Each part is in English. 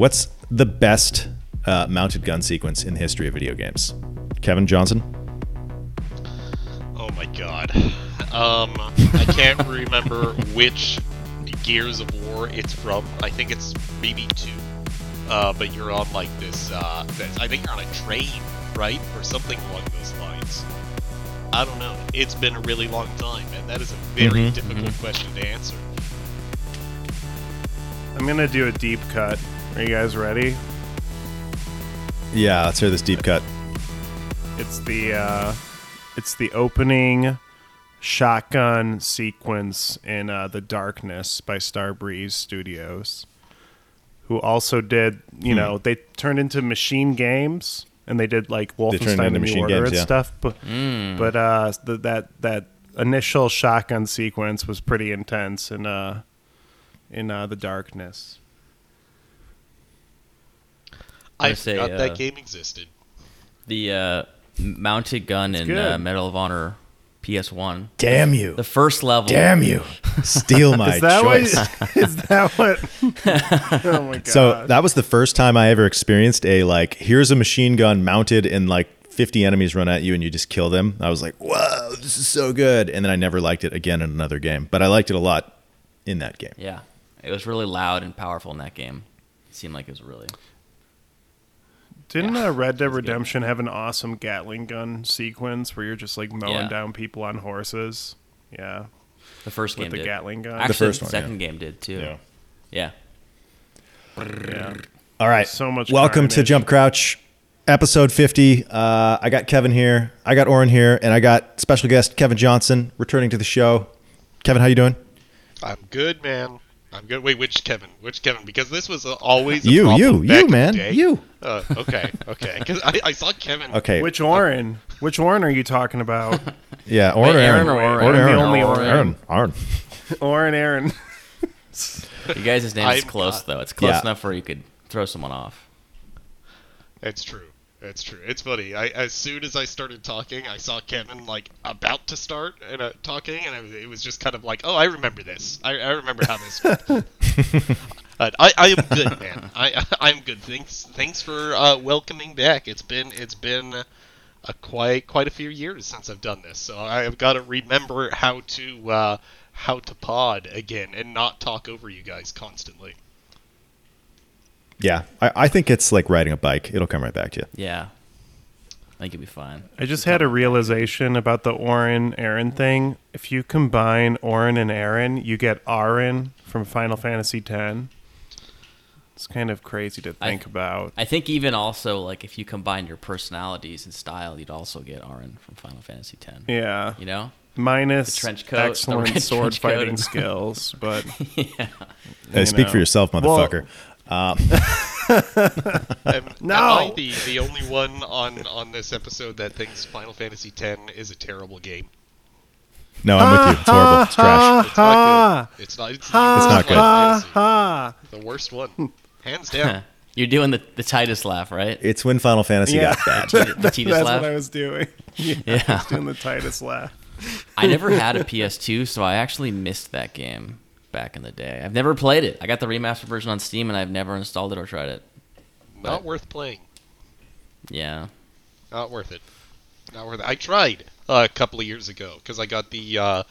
What's the best uh, mounted gun sequence in the history of video games? Kevin Johnson. Oh my god. Um, I can't remember which Gears of War it's from. I think it's maybe two. Uh, but you're on like this, uh, this, I think you're on a train, right? Or something along those lines. I don't know. It's been a really long time, and that is a very Mhm, difficult question to answer. I'm gonna do a deep cut. Are you guys ready? Yeah, let's hear this deep cut. It's the uh, it's the opening shotgun sequence in uh, the Darkness by Starbreeze Studios, who also did you know they turned into Machine Games and they did like Wolfenstein: into The New Order Games, and yeah. stuff. But but uh, the, that that initial shotgun sequence was pretty intense in uh in uh, the Darkness. I say, forgot uh, that game existed. The uh, mounted gun in uh, Medal of Honor PS1. Damn you! The first level. Damn you! Steal my Is that choice. what? Is that what? oh my god! So that was the first time I ever experienced a like, here's a machine gun mounted and like 50 enemies run at you and you just kill them. I was like, whoa, this is so good. And then I never liked it again in another game, but I liked it a lot in that game. Yeah. It was really loud and powerful in that game. It seemed like it was really. Didn't Yeah, uh, Red Dead that's good. Redemption have an awesome Gatling gun sequence where you're just like mowing Yeah. down people on horses? Yeah, The first game with the did. Gatling gun. Actually, first the one, second game did too. Yeah. yeah. All right. So much Welcome to. Jump Crouch, episode 50. Uh, I got Kevin here. I got Oren here, and I got special guest Kevin Johnson returning to the show. Kevin, how you doing? I'm good, man. I'm good. Wait, which Kevin? Which Kevin? Because this was always a You, problem you, back you, man, you. Uh, okay, okay. Because I, I saw Kevin. Okay. Which Orin? Which Orin are you talking about? Yeah, Oren, Wait, Aaron, Aaron or Oren? Oren, the Aaron, only Oren, Oren. Aaron, Aaron. Orin Aaron. You guys' name is close not- though. It's close Yeah. enough where you could throw someone off. It's true. It's true. It's funny. I as soon as I started talking, I saw Kevin like about to start and uh, talking, and I, it was just kind of like, oh, I remember this. I, I remember how this. I, I am good, man. I I'm good. Thanks thanks for uh, welcoming back. It's been it's been a quite quite a few years since I've done this, so I've got to remember how to uh, how to pod again and not talk over you guys constantly. Yeah, I, I think it's like riding a bike. It'll come right back to you. Yeah. I think you'll be fine. I just had a realization about the Orin Aaron thing. If you combine Orin and Aaron, you get Auron from Final Fantasy X. It's kind of crazy to I- think about. I think even also like if you combine your personalities and style, you'd also get Auron from Final Fantasy X. Yeah. You know? minus The trench coat, excellent red sword trench coat fighting skills, but yeah. Hey, speak know. for yourself, Well- Uh, motherfucker. Am, No! am I the, the only one on, on this episode that thinks Final Fantasy X is a terrible game? no, I'm with you. It's horrible. It's trash. It's not good. It's not. It's, It's not good. Final Fantasy. ha. The worst one, hands down. You're doing the, the Tidus laugh, right? It's when Final Fantasy Yeah. got bad. The Tidus That's laugh? what I was doing. Yeah, I was doing the Tidus laugh. I never had a PS2, so I actually missed that game back in the day. I've never played it. I got the remastered version on Steam, and I've never installed it or tried it. Not worth playing. Yeah. Not worth it. Not worth it. I tried uh, a couple of years ago because I got the uh,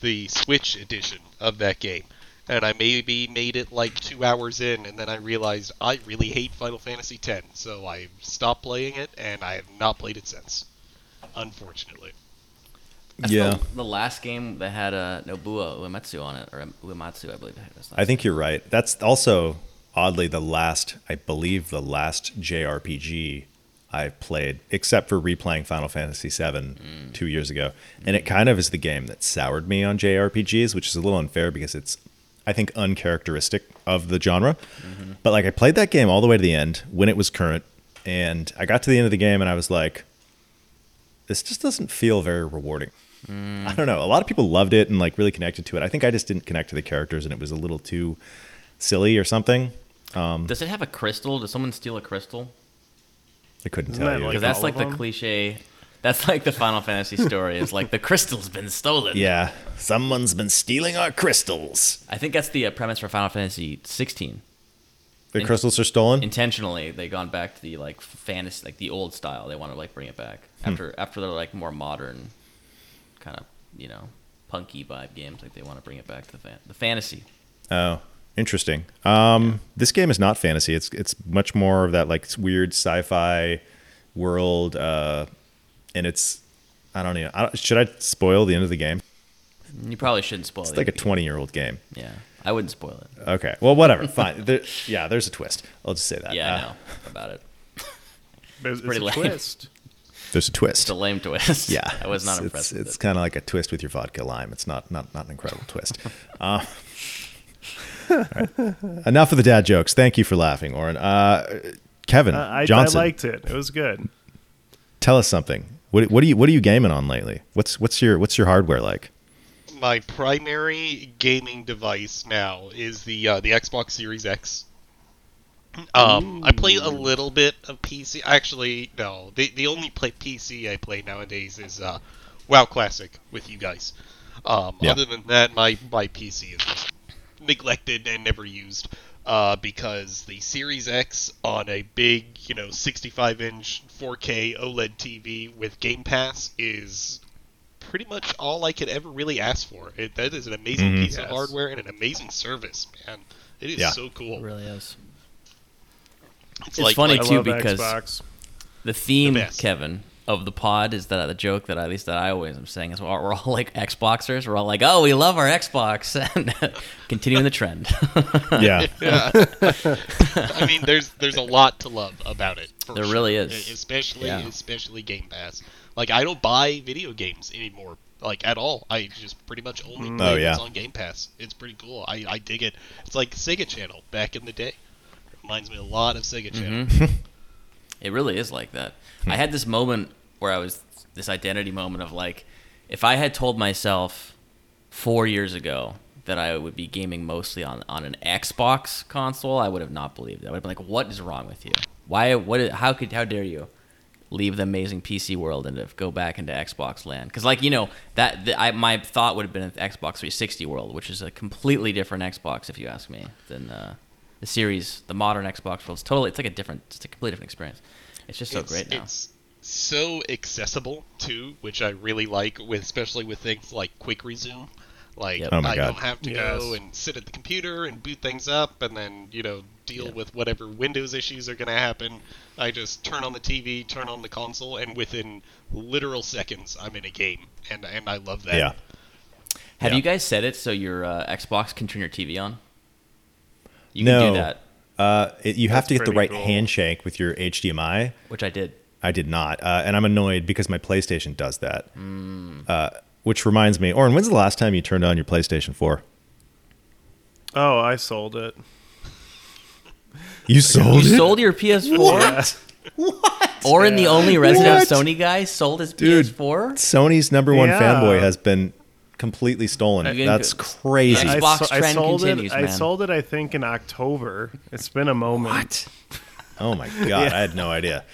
the Switch edition of that game, and I maybe made it like two hours in, and then I realized I really hate Final Fantasy X, so I stopped playing it, and I have not played it since. Unfortunately. That's Yeah. The, the last game that had a Nobuo Uematsu on it, or Uematsu, I believe. I think you're right. That's also oddly the last, I believe, the last JRPG I've played, except for replaying Final Fantasy VII mm. two years ago. And it kind of is the game that soured me on JRPGs, which is a little unfair because it's, I think, uncharacteristic of the genre. Mm-hmm. But like, I played that game all the way to the end when it was current, and I got to the end of the game and I was like, this just doesn't feel very rewarding. I don't know. A lot of people loved it and like really connected to it. I think I just didn't connect to the characters and it was a little too silly or something. Does it have a crystal? Does someone steal a crystal? I couldn't tell that you. like Because that's like the them? cliche. That's like the Final Fantasy story. It's like the crystal's been stolen. yeah, someone's been stealing our crystals. I think that's the uh, premise for Final Fantasy 16. The In- crystals are stolen. intentionally They've gone back to the like fantasy like the old style they want to like bring it back Hmm. after after they're like more modern kind of you know punky vibe games like they want to bring it back to the fan- the fantasy Oh, interesting. Um, this game is not fantasy. It's it's much more of that like weird sci-fi world, uh, and it's I don't know. I don't, should I spoil the end of the game? you probably shouldn't spoil it. It's it like a twenty-year-old game. yeah i wouldn't spoil it Okay, well, whatever. Fine. There, yeah, there's a twist. I'll just say that. yeah Uh, i know about it There's, pretty it's a lame. twist. There's a twist. it's a lame twist Yeah, i was not it's, impressed It's, it's it kind of like a twist with your vodka lime. It's not not not an incredible twist. Uh, all right. Enough of the dad jokes. Thank you for laughing, Oren. Uh, Kevin Uh, I, I liked it. It was good. tell us something. What what are you what are you gaming on lately? What's what's your what's your hardware like? My primary gaming device now is the uh, the Xbox Series X. Um, I play a little bit of PC. Actually, no. The the only play PC I play nowadays is uh, WoW Classic with you guys. Um, Yeah. Other than that, my my PC is neglected and never used. Uh, because the Series X on a big, you know, 65 inch 4K OLED TV with Game Pass is pretty much all I could ever really ask for. It, that is an amazing Mhm. piece of hardware and an amazing service, man. It is Yeah. so cool. it really is It's, It's funny I too because Xbox. the theme best. kevin of the pod is that the joke that at least that I always am saying is we're, we're all like Xboxers. We're all like, oh, we love our Xbox, and continuing the trend. Yeah, Yeah. I mean, there's there's a lot to love about it. for There sure. really is. Especially Yeah. especially Game Pass. Like I don't buy video games anymore, like at all. I just pretty much only mm. play Oh, yeah. on Game Pass. It's pretty cool. I, I dig it. It's like Sega Channel back in the day. Reminds me a lot of Sega Channel. Mm-hmm. It really is like that. I had this moment where I was this identity moment of like, if I had told myself four years ago that I would be gaming mostly on, on an Xbox console, I would have not believed it. I would have been like, "What is wrong with you? Why? What? How could? How dare you leave the amazing PC world and go back into Xbox land?" Because like you know that the, I, my thought would have been Xbox 360 world, which is a completely different Xbox, if you ask me, than uh, the series, the modern Xbox world. It's totally, it's like a different, it's a completely different experience. It's just so it's, great now. It's so accessible too, which I really like, with especially with things like quick resume. Like Yep. Oh I God. don't have to go and sit at the computer and boot things up, and then you know deal Yep. with whatever Windows issues are going to happen. I just turn on the TV, turn on the console, and within literal seconds, I'm in a game, and and I love that. yeah. Have yeah. you guys set it so your uh, Xbox can turn your TV on? You no, can do that, Uh, it, you have to get the right cool. handshake with your HDMI. which I did. I did not, uh, and I'm annoyed because my PlayStation does that. Mm. Uh, which reminds me, Oren, when's the last time you turned on your PlayStation 4? Oh, I sold it. You sold You it, sold your PS4? Or in the only resident What? Sony guy sold his Dude. PS4? Sony's number one Yeah. fanboy has been completely stolen. You can That's crazy. Yeah. I, Xbox I trend sold continues, it. I sold it. I think in October. It's been a moment. What? Oh my god, I had no idea.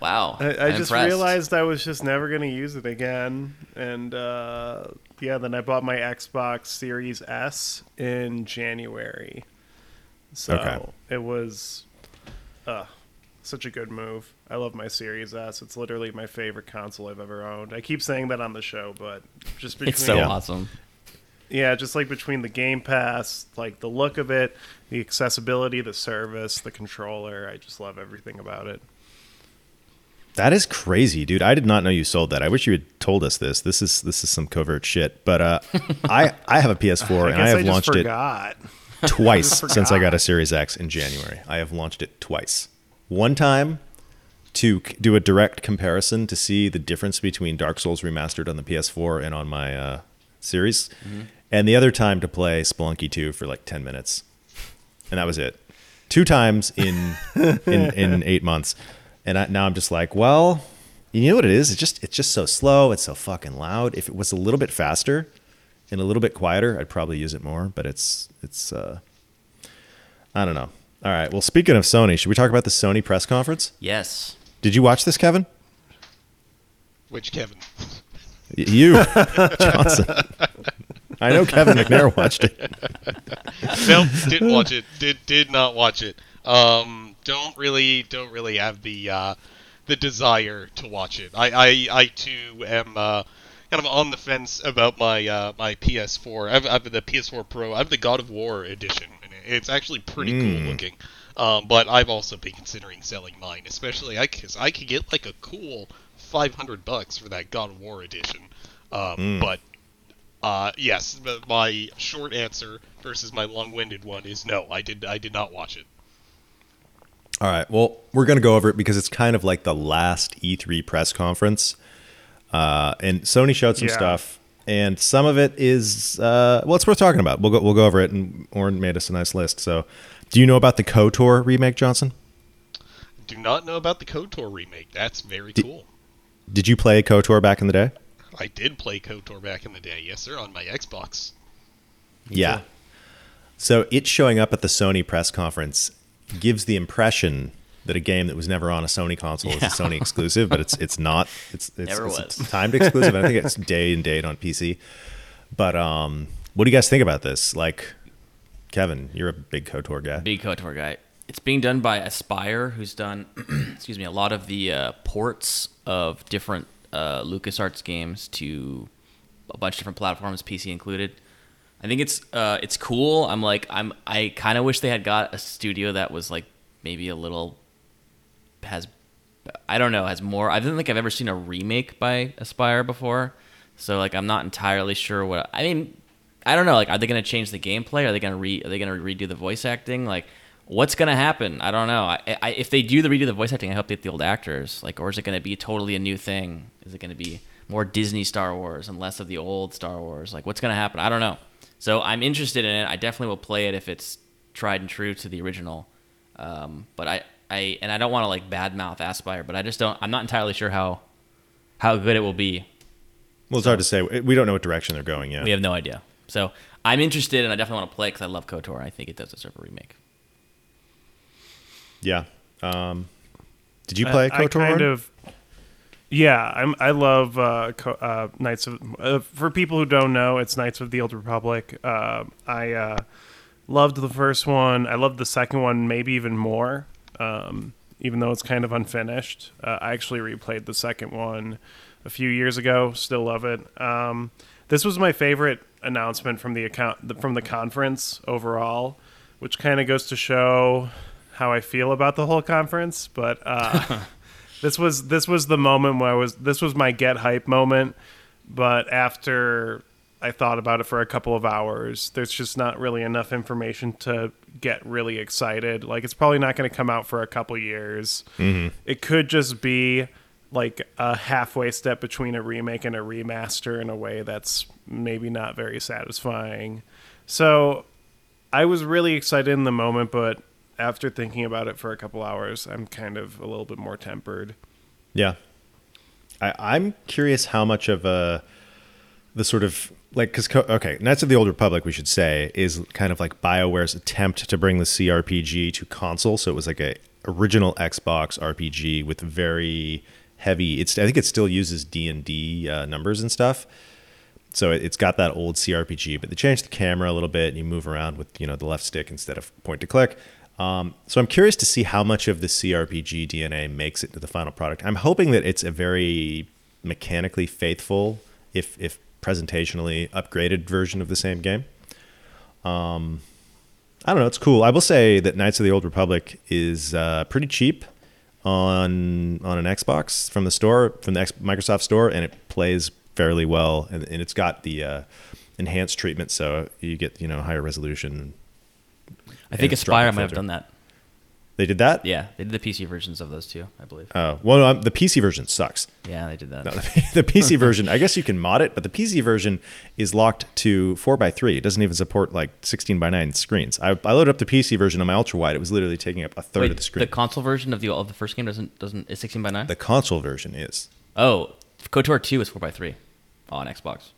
Wow. I, I just impressed. realized I was just never going to use it again, and uh, yeah, then I bought my Xbox Series S in January. So Okay. it was uh, such a good move. I love my Series S. It's literally my favorite console I've ever owned. I keep saying that on the show, but just between It's so Yeah. awesome. yeah, just like between the Game Pass, like the look of it, the accessibility, the service, the controller, I just love everything about it. That is crazy, dude. I did not know you sold that. I wish you had told us this. This is this is some covert shit. But uh, I I have a PS4 I and I have just launched it twice Forgot. since I got a Series X in January. I have launched it twice. One time to do a direct comparison to see the difference between Dark Souls remastered on the PS4 and on my uh, Series, and the other time to play Spelunky 2 for like 10 minutes, and that was it. Two times in in, in eight months, and I, now I'm just like, well, you know what it is? It's just it's just so slow. It's so fucking loud. If it was a little bit faster and a little bit quieter, I'd probably use it more. But it's it's uh, I don't know. All right. Well, speaking of Sony, should we talk about the Sony press conference? Yes. Did you watch this, Kevin? Which Kevin? You, Johnson. I know Kevin McNair watched it. nope, didn't watch it. Did did not watch it. Um, don't really don't really have the uh, the desire to watch it. I I, I too am uh, kind of on the fence about my uh, my PS4. I have, I have the PS4 Pro. I have the God of War edition, and it's actually pretty Mm. cool looking. Um, but I've also been considering selling mine, especially because I could get like a cool 500 bucks for that God of War edition. Um, Mm. But uh, yes, my short answer versus my long-winded one is no. I did I did not watch it. All right. Well, we're going to go over it because it's kind of like the last E3 press conference. Uh, and Sony showed some Yeah. stuff, and some of it is uh, well, it's worth talking about. We'll go, we'll go over it, and Oren made us a nice list. So, do you know about the KOTOR remake, Johnson? Do not know about the KOTOR remake. That's very Did- cool. Did you play KOTOR back in the day? I did play KOTOR back in the day. Yes, sir, on my Xbox. yeah. So it's showing up at the Sony press conference gives the impression that a game that was never on a Sony console is a Sony exclusive, but it's it's not. It's it's, Never it's was. a timed exclusive. I think it's day and date on PC. But um, what do you guys think about this? Like, Kevin, you're a big KOTOR guy. Big KOTOR guy. It's being done by Aspyr, who's done, excuse me, a lot of the uh, ports of different uh, LucasArts games to a bunch of different platforms, PC included. I think it's uh, it's cool. I'm like I'm I kind of wish they had got a studio that was like maybe a little has I don't know has more. I don't think I've ever seen a remake by Aspyr before, so like I'm not entirely sure what I mean. I don't know. Like, are they going to change the gameplay? Are they going to re? Are they going to redo the voice acting? Like, what's going to happen? I don't know. I, I, if they do the redo the voice acting, I hope they get the old actors. Like, or is it going to be totally a new thing? Is it going to be more Disney Star Wars and less of the old Star Wars? Like, what's going to happen? I don't know. So I'm interested in it. I definitely will play it if it's tried and true to the original. Um, but I, I, and I don't want to like badmouth Aspyr, but I just don't. I'm not entirely sure how, how good it will be. Well, it's hard to say. We don't know what direction they're going yet. We have no idea. So I'm interested, and I definitely want to play because I love KOTOR. I think it does deserve a remake. Yeah. Um, did you play I, I KOTOR? kind of. Yeah, I'm. I love uh, Co- uh, Knights of. Uh, for people who don't know, it's Knights of the Old Republic. Uh, I uh, loved the first one. I loved the second one, maybe even more. Um, even though it's kind of unfinished, uh, I actually replayed the second one a few years ago. Still love it. Um, this was my favorite announcement from the account from the conference overall, which kind of goes to show how I feel about the whole conference. But uh, this was this was the moment where I was this was my get hype moment. But after I thought about it for a couple of hours, there's just not really enough information to get really excited. Like it's probably not going to come out for a couple years. Mm-hmm. It could just be like a halfway step between a remake and a remaster in a way that's maybe not very satisfying. So I was really excited in the moment, but after thinking about it for a couple hours, I'm kind of a little bit more tempered. Yeah. I, I'm curious how much of a the sort of like because okay, Knights of the Old Republic, we should say, is kind of like Bioware's attempt to bring the CRPG to console. So it was like a original Xbox RPG with very heavy. It's I think it still uses D and D uh, numbers and stuff. So it- it's got that old CRPG, but they changed the camera a little bit, and you move around with you know the left stick instead of point to click. Um, so I'm curious to see how much of the CRPG DNA makes it to the final product. I'm hoping that it's a very mechanically faithful, if if presentationally upgraded version of the same game. Um, I don't know. It's cool. I will say that Knights of the Old Republic is uh, pretty cheap on on an Xbox from the store from the X- Microsoft store, and it plays fairly well, and, and it's got the uh, enhanced treatment, so you get you know higher resolution. I think Aspyr might have done that. They did that. Yeah, they did the PC versions of those two, I believe. Oh well, no, um, the PC version sucks. Yeah, they did that. No, the PC version, I guess you can mod it, but the PC version is locked to four x three. It doesn't even support like sixteen by nine screens. I, I loaded up the PC version on my ultra wide. It was literally taking up a third Wait, of the screen. The console version of the of the first game doesn't doesn't is 16 by 9? The console version is. oh, KOTOR 2 is 4 by 3 on Xbox.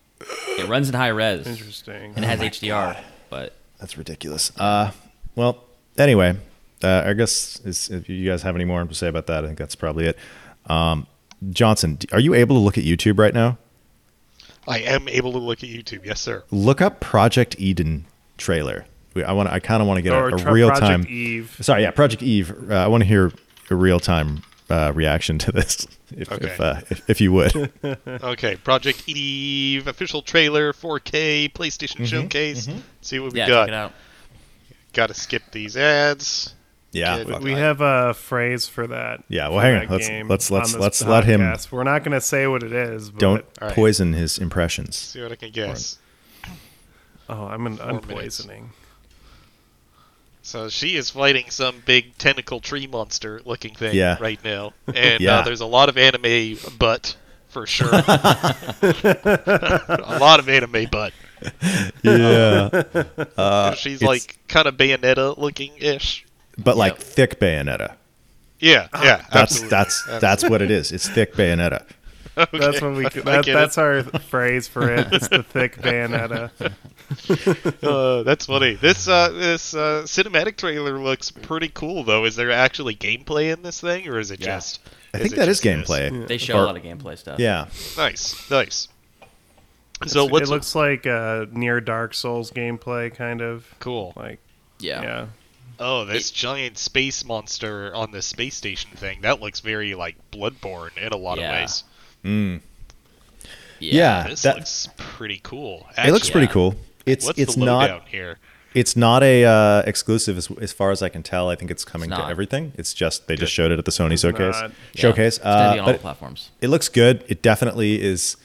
It runs in high res Interesting. and it has HDR, but That's ridiculous. Uh, well, anyway, uh, I guess is, if you guys have any more to say about that, I think that's probably it. Um, Johnson, are you able to look at YouTube right now? I am able to look at YouTube. Yes, sir. Look up Project Eden trailer. I want. I kind of want to get or a, a Tr- real Project time. Eve. Sorry, yeah, Project Eve. Uh, I want to hear a real time uh, reaction to this, if Okay. if, uh, if, if you would. Okay, Project Eve official trailer, 4K PlayStation Showcase. See what we Yeah, got. check it out. Got to skip these ads. Yeah, Good. fuck. We have a phrase for that. Yeah, well, hang on. Let's- let's- let's- on let's let him- We're not going to say what it is. But, don't All right. poison his impressions. See what I can guess. Oh, I'm an minutes. unpoisoning. So she is fighting some big tentacle tree monster looking thing Yeah. right now, and Yeah. uh, there's a lot of anime butt for sure. a lot of anime butt. Yeah, She's like kind of Bayonetta looking ish. But like Yep. thick Bayonetta. Yeah, yeah. That's absolutely. that's that's what it is. It's thick Bayonetta. Okay, That's what we. That, get it. that's our phrase for it. It's the thick bayonetta. Uh, that's funny. This uh, this uh, cinematic trailer looks pretty cool, though. Is there actually gameplay in this thing, or is it Yeah. just? I think it that is just this? gameplay. They show Or- a lot of gameplay stuff. Yeah, Nice, nice. So it what's looks like a near Dark Souls gameplay, kind of cool? like Yeah. yeah. Oh, this giant space monster on the space station thing. That looks very like Bloodborne in a lot Yeah. of ways. Mm. Yeah. Yeah. This that- looks pretty cool. it looks pretty Yeah. cool. It's What's it's the not lowdown here? it's not a uh, exclusive as, as far as I can tell. I think it's coming It's to everything. It's just they just showed it at the Sony showcase. not. Yeah. Showcase. It's gonna Uh, be on all but platforms. it looks good. It definitely is.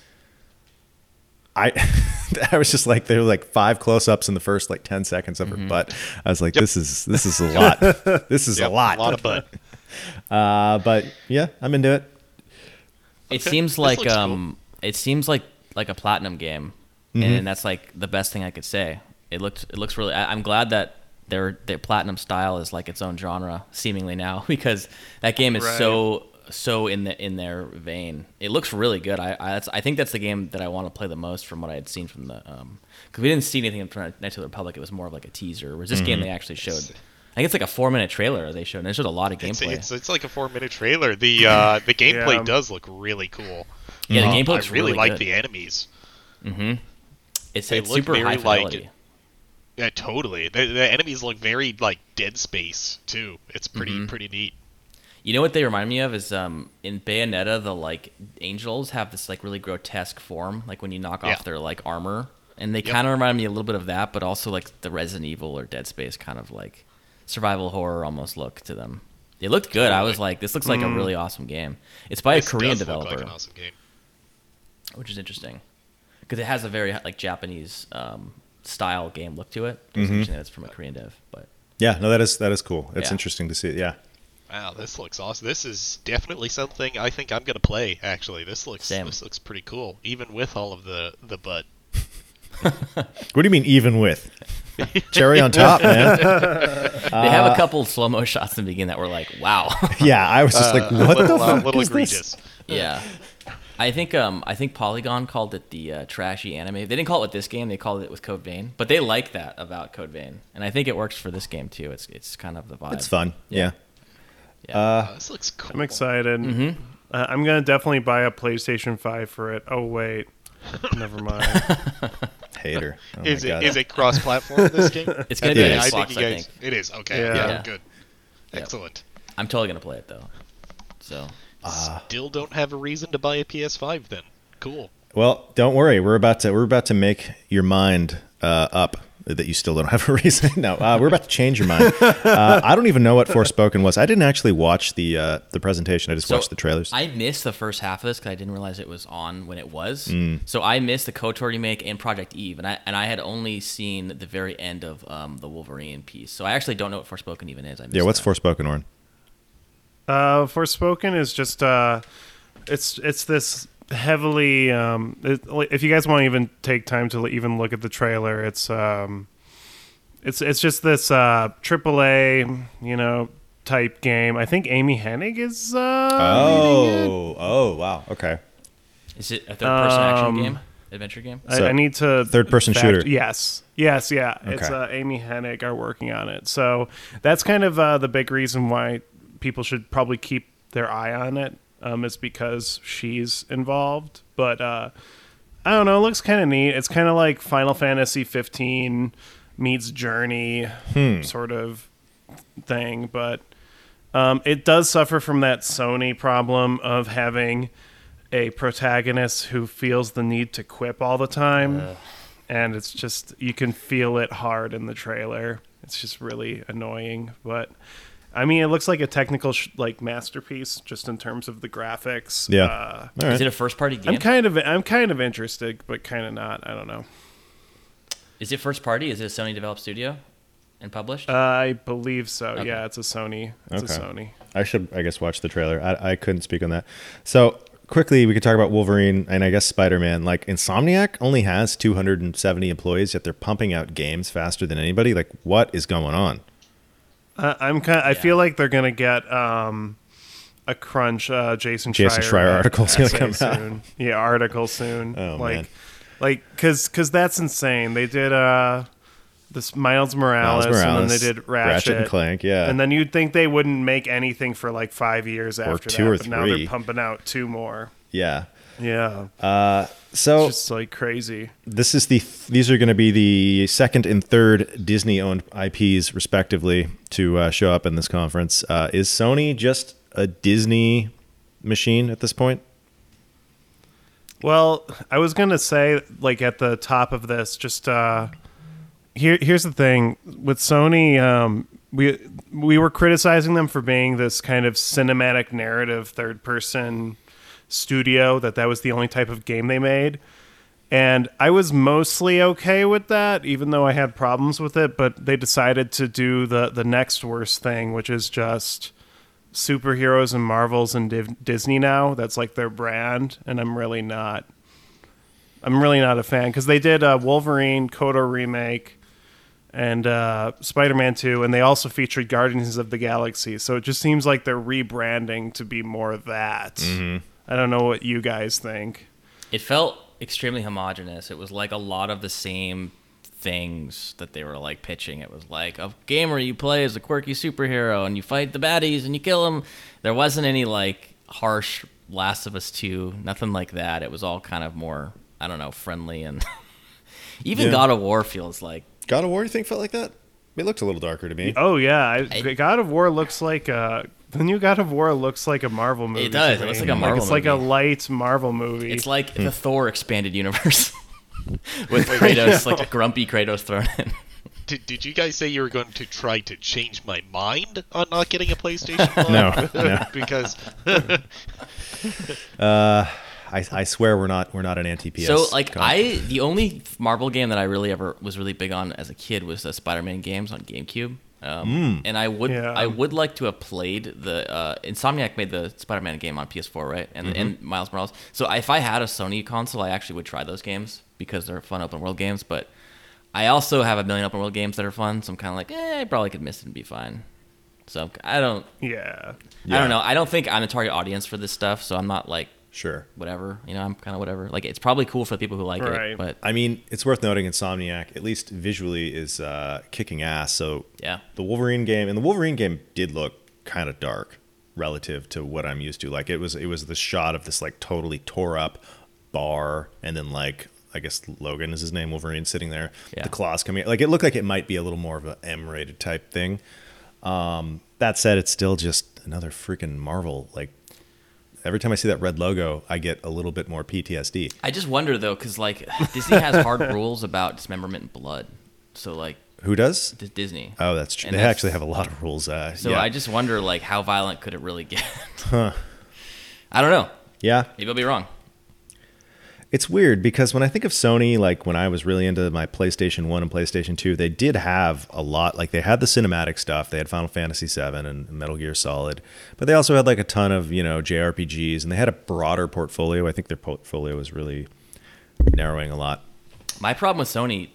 I I was just like there were like five close ups in the first like ten seconds of her butt. I was like, this is this is a lot. this is Yep, a lot. A lot of butt. Uh, but yeah, I'm into it. It Okay, seems like looks cool. um, it seems like like a platinum game, Mm-hmm. and that's like the best thing I could say. It looked it looks really. I, I'm glad that their their platinum style is like its own genre seemingly now because that game is Right. so so in the in their vein. It looks really good. I I, that's, I think that's the game that I want to play the most from what I had seen from the um because we didn't see anything from Knights of the Republic. It was more of like a teaser. Whereas this game Mm-hmm. they actually showed. I think it's like a four minute trailer they showed. And it showed a lot of It's, gameplay. it's, it's like a four minute trailer. The uh, the gameplay Yeah. does look really cool. yeah, the Uh, gameplay I looks really, really like good. the enemies. It's, they it's look super high very like- fidelity. Yeah, totally. The, the enemies look very like Dead Space too. It's pretty Mm-hmm. pretty neat. You know what they remind me of is um in Bayonetta the like angels have this like really grotesque form like when you knock Yeah. off their like armor and they Yep. kind of remind me a little bit of that but also like the Resident Evil or Dead Space kind of like survival horror almost look to them. It looked good. I was like this looks like a really awesome game. It's by This a Korean developer, like an awesome game. which is interesting because it has a very like Japanese um style game look to it. It's interesting that it's from a Korean dev, but Yeah, no, that is that is cool. It's Yeah. interesting to see. It. Yeah, Wow, this looks awesome. This is definitely something I think I'm gonna play. Actually, this looks Same. this looks pretty cool, even with all of the the butt. what do you mean even with cherry on top, man? they have a couple slow mo shots in the beginning that were like, wow. Yeah, I was just like, a what little, the uh, fuck little is this? egregious. Yeah. I think um I think Polygon called it the uh, trashy anime. They didn't call it with this game. They called it with Code Vein, but they like that about Code Vein, and I think it works for this game too. It's it's kind of the vibe. It's fun. Yeah. Yeah. Yeah. Uh, this looks cool. I'm excited. Mm-hmm. Uh, I'm gonna definitely buy a PlayStation 5 for it. Oh wait, never mind. Hater. Oh Is my it God. is it cross platform this game? It's gonna be is. on I Xbox, think I think. It is okay. Yeah. Yeah, Yeah. good. Yep. Excellent. I'm totally gonna play it though. So Still don't have a reason to buy a PS5 then. Cool. Well, don't worry. We're about to we're about to make your mind uh, up that you still don't have a reason. no, uh, we're about to change your mind. Uh, I don't even know what Forspoken was. I didn't actually watch the uh, the presentation. I just So, watched the trailers. I missed the first half of this because I didn't realize it was on when it was. Mm. So I missed the KOTOR remake and Project Eve, and I and I had only seen the very end of um, the Wolverine piece. So I actually don't know what Forspoken even is. I yeah, what's that. Forspoken, Orin? Uh, Forspoken is just uh, it's it's this heavily. Um, it, if you guys want to even take time to even look at the trailer, it's um, it's it's just this uh, AAA, you know, type game. I think Amy Hennig is. Uh, leading it. Oh, oh, wow. Okay. Is it a third-person action Um, game, adventure game? I, So, I need to third-person fact- shooter. Yes, yes, yeah. It's uh, Amy Hennig are working on it, so that's kind of uh, the big reason why people should probably keep their eye on it. Um, is because she's involved, but uh, I don't know. It looks kind of neat. It's kind of like Final Fantasy 15 meets Journey sort of thing, but um, it does suffer from that Sony problem of having a protagonist who feels the need to quip all the time, and it's just you can feel it hard in the trailer. It's just really annoying, but. I mean, it looks like a technical sh- like masterpiece, just in terms of the graphics. Yeah. Uh, All right. Is it a first party game? I'm kind of I'm kind of interested, but kind of not. I don't know. Is it first party? Is it a Sony developed studio and published? Uh, I believe so. Okay. Yeah, it's a Sony. It's a Okay. Sony. I should, I guess, watch the trailer. I, I couldn't speak on that. So quickly, we could talk about Wolverine and I guess Spider Man. Like Insomniac only has 270 employees, yet they're pumping out games faster than anybody. Like, what is going on? Uh, I'm kind. I Yeah. feel like they're gonna get um, a crunch. Uh, Jason Jason Schreier, Schreier uh, article's gonna come out. soon. Yeah, article soon. Oh, like, man. like, cause, cause that's insane. They did uh, this Miles Morales, Miles and then they did Ratchet, and Clank, yeah. And then you'd think they wouldn't make anything for like five years after two that, or but now they're pumping out two more. yeah. Yeah, Uh, so just like crazy. this is the these are going to be the second and third Disney owned IPs respectively to uh, show up in this conference. Uh, is Sony just a Disney machine at this point? Well, I was gonna say, like at the top of this, just uh, here. Here's the thing with Sony. Um, we we were criticizing them for being this kind of cinematic narrative third person studio. That that was the only type of game they made, and I was mostly okay with that, even though I had problems with it. But they decided to do the the next worst thing, which is just superheroes and Marvels and Div- Disney now. That's like their brand, and I'm really not. I'm really not a fan because they did a Wolverine KOTOR remake and uh, Spider-Man 2, and they also featured Guardians of the Galaxy. So it just seems like they're rebranding to be more that. I don't know what you guys think. it felt extremely homogenous. It was like a lot of the same things that they were like pitching. It was like a game where you play as a quirky superhero and you fight the baddies and you kill them. There wasn't any like harsh Last of Us 2, nothing like that. It was all kind of more, I don't know, friendly and even Yeah. God of War feels like God of War, you think felt like that? It looked a little darker to me. Oh yeah, I, I- God of War looks like a the new God of War looks like a Marvel movie. It does. to It looks like a Marvel It's like a light Marvel movie. it's like the hmm. Thor expanded universe with Kratos, like a grumpy Kratos thrown in. Did, did you guys say you were going to try to change my mind on not getting a PlayStation? No, no. because uh, I, I swear we're not we're not an anti PS. So like I the only Marvel game that I really ever was really big on as a kid was the Spider-Man games on GameCube. Um, And I would Yeah. I would like to have played the uh, Insomniac made the Spider-Man game on PS4, right? And and Miles Morales. So if I had a Sony console, I actually would try those games because they're fun open world games. But I also have a million open world games that are fun, so I'm kind of like, eh, I probably could miss it and be fine. So I don't yeah. I don't know. I don't think I'm the target audience for this stuff, so I'm not like sure. whatever. You know, I'm kind of whatever. Like it's probably cool for the people who like Right. it, but I mean, it's worth noting Insomniac, at least visually, is uh, kicking ass. So Yeah. the Wolverine game and the Wolverine game did look kind of dark relative to what I'm used to. Like it was it was the shot of this like totally tore up bar, and then like I guess Logan is his name, Wolverine sitting there, Yeah. the claws coming. Out. Like it looked like it might be a little more of a M rated type thing. Um, that said, it's still just another freaking Marvel. Like every time I see that red logo, I get a little bit more PTSD. I just wonder though, because like Disney has hard rules about dismemberment and blood. So like Who does? D- Disney. Oh, that's true. And They that's- actually have a lot of rules. Uh, So yeah. I just wonder like how violent could it really get? huh. I don't know. yeah, Maybe I'll be wrong. It's weird because when I think of Sony, like when I was really into my PlayStation One and PlayStation Two, they did have a lot. Like they had the cinematic stuff. They had Final Fantasy Seven and Metal Gear Solid, but they also had like a ton of you know JRPGs, and they had a broader portfolio. I think their portfolio was really narrowing a lot. My problem with Sony,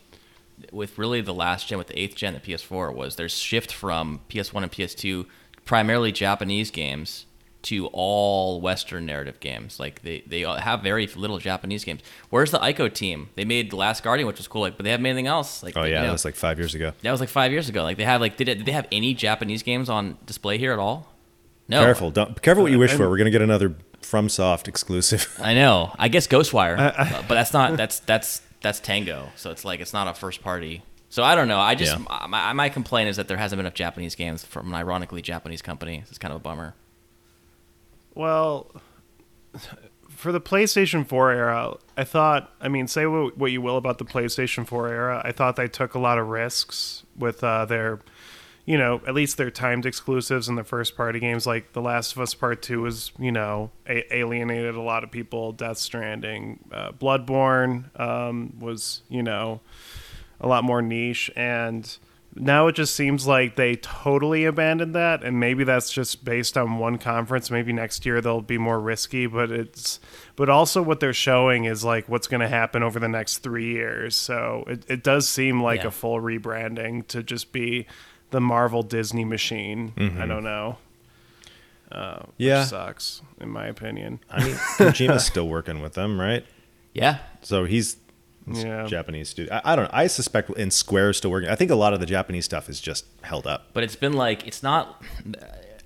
with really the last gen, with the eighth gen, the PS4, was their shift from PS1 and PS2, primarily Japanese games, to all Western narrative games. Like they, they have very little Japanese games. Where's the Ico team? They made The Last Guardian, which was cool, like, but they haven't made anything else. Like, Oh you yeah, know, that was like five years ago. that was like five years ago. Like they have like did, it, did they have any Japanese games on display here at all? No. Careful, don't careful what you wish for. We're gonna get another FromSoft exclusive. I know. I guess Ghostwire, uh, but that's not. That's that's that's Tango. So it's like it's not a first party. So I don't know. I just Yeah. my, my complaint is that there hasn't been enough Japanese games from an ironically Japanese company. It's kind of a bummer. Well, for the PlayStation 4 era, I thought, I mean, say what, what you will about the PlayStation 4 era, I thought they took a lot of risks with uh, their, you know, at least their timed exclusives and the first party games. Like The Last of Us Part 2 was, you know, a- alienated a lot of people. Death Stranding, uh, Bloodborne um, was, you know, a lot more niche. And now it just seems like they totally abandoned that and maybe that's just based on one conference. Maybe next year they'll be more risky but it's but also what they're showing is like what's going to happen over the next three years. So it, it does seem like Yeah. a full rebranding to just be the marvel disney machine. I don't know. Uh, which Yeah. sucks in my opinion. I mean, Kojima's still working with them, right? Yeah, So he's Yeah. Japanese studio. I, I don't know. I suspect in Square still working. I think a lot of the Japanese stuff is just held up. but it's been like it's not.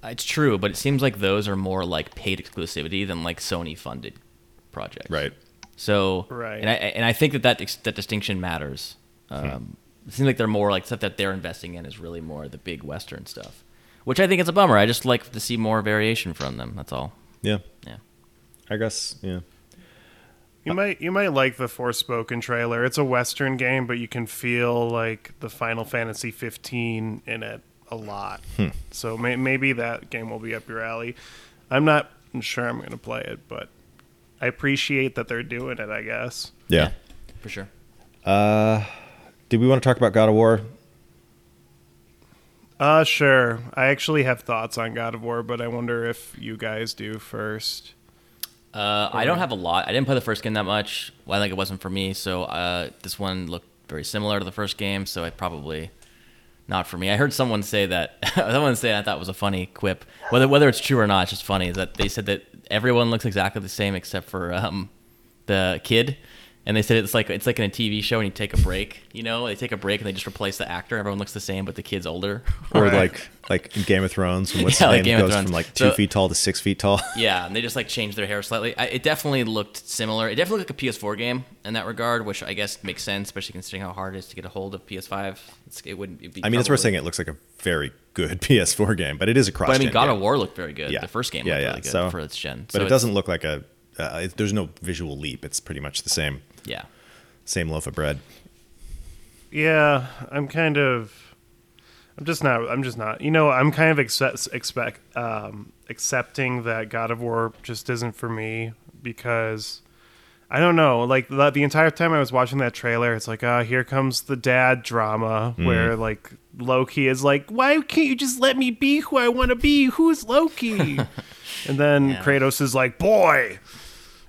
It's true, but it seems like those are more like paid exclusivity than like Sony funded projects. Right. So Right. and I and I think that that, that distinction matters. Um, It seems like they're more like stuff that they're investing in is really more the big Western stuff, which I think is a bummer. I just like to see more variation from them. That's all. Yeah. Yeah. I guess. Yeah. You might you might like the Forspoken trailer. It's a Western game, but you can feel like the Final Fantasy 15 in it a lot. So may, maybe that game will be up your alley. I'm not sure I'm going to play it, but I appreciate that they're doing it. I guess. Yeah. for sure. Did we want to talk about God of War? Uh sure. I actually have thoughts on God of War, but I wonder if you guys do first. Uh, I don't have a lot. I didn't play the first game that much. Well, I think it wasn't for me. So uh, this one looked very similar to the first game. So I probably not for me. I heard someone say that. someone say I thought was a funny quip. Whether whether it's true or not, it's just funny. Is that they said that everyone looks exactly the same except for um, the kid. And they said it's like it's like in a TV show, and you take a break. You know, they take a break and they just replace the actor. Everyone looks the same, but the kid's older. Or Right. like like in Game of Thrones when what's Yeah, his like name Game goes from like two So- feet tall to six feet tall. Yeah, and they just like change their hair slightly. I, it definitely looked similar. It definitely looked like a PS4 game in that regard, which I guess makes sense, especially considering how hard it is to get a hold of PS5. It's, it wouldn't. It'd be I mean, it's worth saying it looks like a very good PS4 game, but it is a cross. But I mean, God of War looked very good. Yeah. The first game Yeah, looked yeah. really good So- for its gen. but So it doesn't look like a. Uh, it, there's no visual leap. It's pretty much the same Yeah. same loaf of bread. Yeah, I'm kind of. I'm just not. I'm just not. You know, I'm kind of accept, expect um, accepting that God of War just isn't for me because I don't know. Like the, the entire time I was watching that trailer, it's like, ah, here comes the dad drama where like Loki is like, why can't you just let me be who I want to be? Who's Loki? and then Yeah. Kratos is like, boy,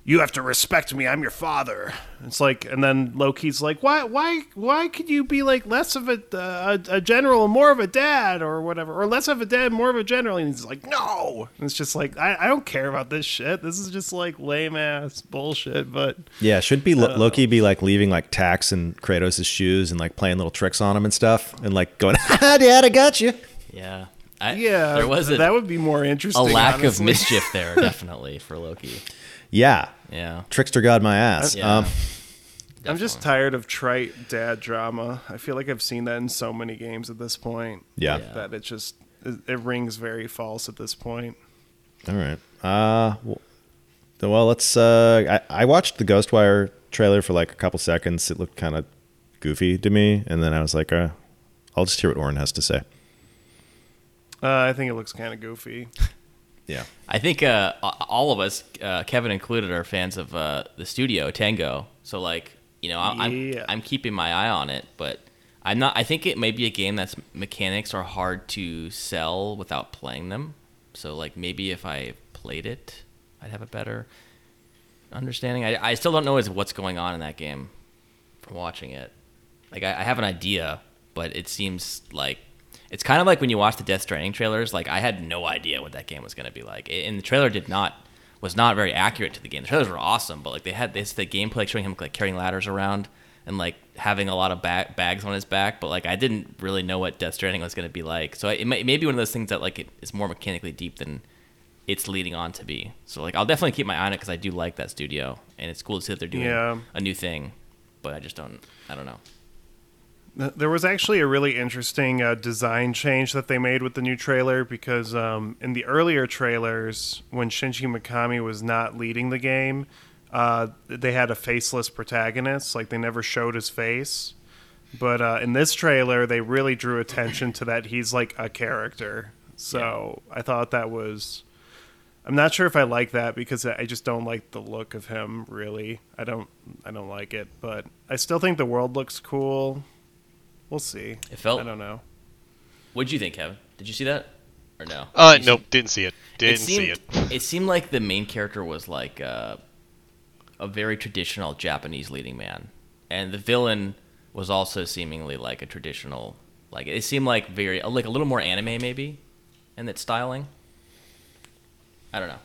you have to respect me. I'm your father. It's like, and then Loki's like, why, why, why could you be like less of a, uh, a a general, and more of a dad, or whatever, or less of a dad, more of a general? And he's like, no. And it's just like, I, I don't care about this shit. This is just like lame ass bullshit. But Yeah, should be Lo- Loki be like leaving like tacks and Kratos' shoes and like playing little tricks on him and stuff, and like going, "Ha, Dad, I got you." Yeah. I, yeah, There was a, that would be more interesting. a interesting. lack of mischief there, definitely for Loki. Yeah, Yeah. trickster god my ass. Yeah. Um, I'm just tired of trite dad drama. I feel like I've seen that in so many games at this point. yeah. Yeah. that it just it, it rings very false at this point. All right. Uh, well, well let's. Uh, I, I watched the Ghostwire trailer for like a couple seconds. It looked kind of goofy to me, and then I was like, uh, I'll just hear what Oren has to say. Uh, I think it looks kind of goofy. Yeah. I think uh, all of us, uh, Kevin included, are fans of uh, the studio Tango. So like, you know, I- I'm Yeah. I'm keeping my eye on it, but I'm not. I think it may be a game that's mechanics are hard to sell without playing them. So like, maybe if I played it, I'd have a better understanding. I, I still don't know is what's going on in that game from watching it. Like I, I have an idea, but it seems like it's kind of like when you watch the Death Stranding trailers. Like I had no idea what that game was going to be like, and the trailer did not was not very accurate to the game. The trailers were awesome, but like they had this the gameplay like, showing him like carrying ladders around and like having a lot of ba- bags on his back, but like I didn't really know what Death Stranding was going to be like. So it may, it may be one of those things that like it is more mechanically deep than it's leading on to be. So like I'll definitely keep my eye on it because I do like that studio and it's cool to see that they're doing Yeah. a new thing. But I just don't. I don't know. Th- There was actually a really interesting uh, design change that they made with the new trailer because um, in the earlier trailers, when Shinji Mikami was not leading the game, uh, they had a faceless protagonist. Like they never showed his face. But uh, in this trailer, they really drew attention to that he's like a character. So I thought that was. I'm not sure if I like that because I just don't like the look of him. Really, I don't. I don't like it. But I still think the world looks cool. We'll see. It felt- I don't know. What'd you think, Kevin? Did you see that or no? Uh, You nope, see- didn't see it. Didn't see seemed, it. It seemed like the main character was like uh, a very traditional Japanese leading man, and the villain was also seemingly like a traditional. Like it seemed like very like a little more anime maybe, in its styling. I don't know.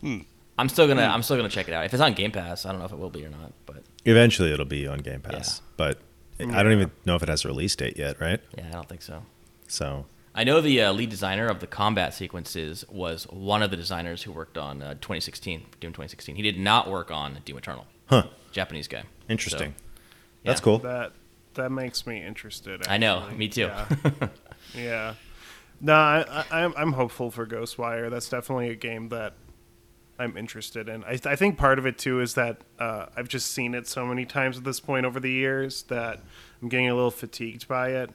Hmm. I'm still gonna I'm still gonna check it out. If it's on Game Pass, I don't know if it will be or not, but Eventually, it'll be on Game Pass, Yeah. but I don't even know if it has a release date yet, right? yeah, I don't think so. So I know the uh, lead designer of the combat sequences was one of the designers who worked on uh, 2016, Doom 2016. He did not work on Doom Eternal. Huh. Japanese guy. interesting. So, That's cool. That that makes me interested. I know, me too. Yeah. yeah. No, I, I, I'm I'm hopeful for Ghostwire. That's definitely a game that I'm interested in. I, I think part of it too is that uh, I've just seen it so many times at this point over the years that I'm getting a little fatigued by it.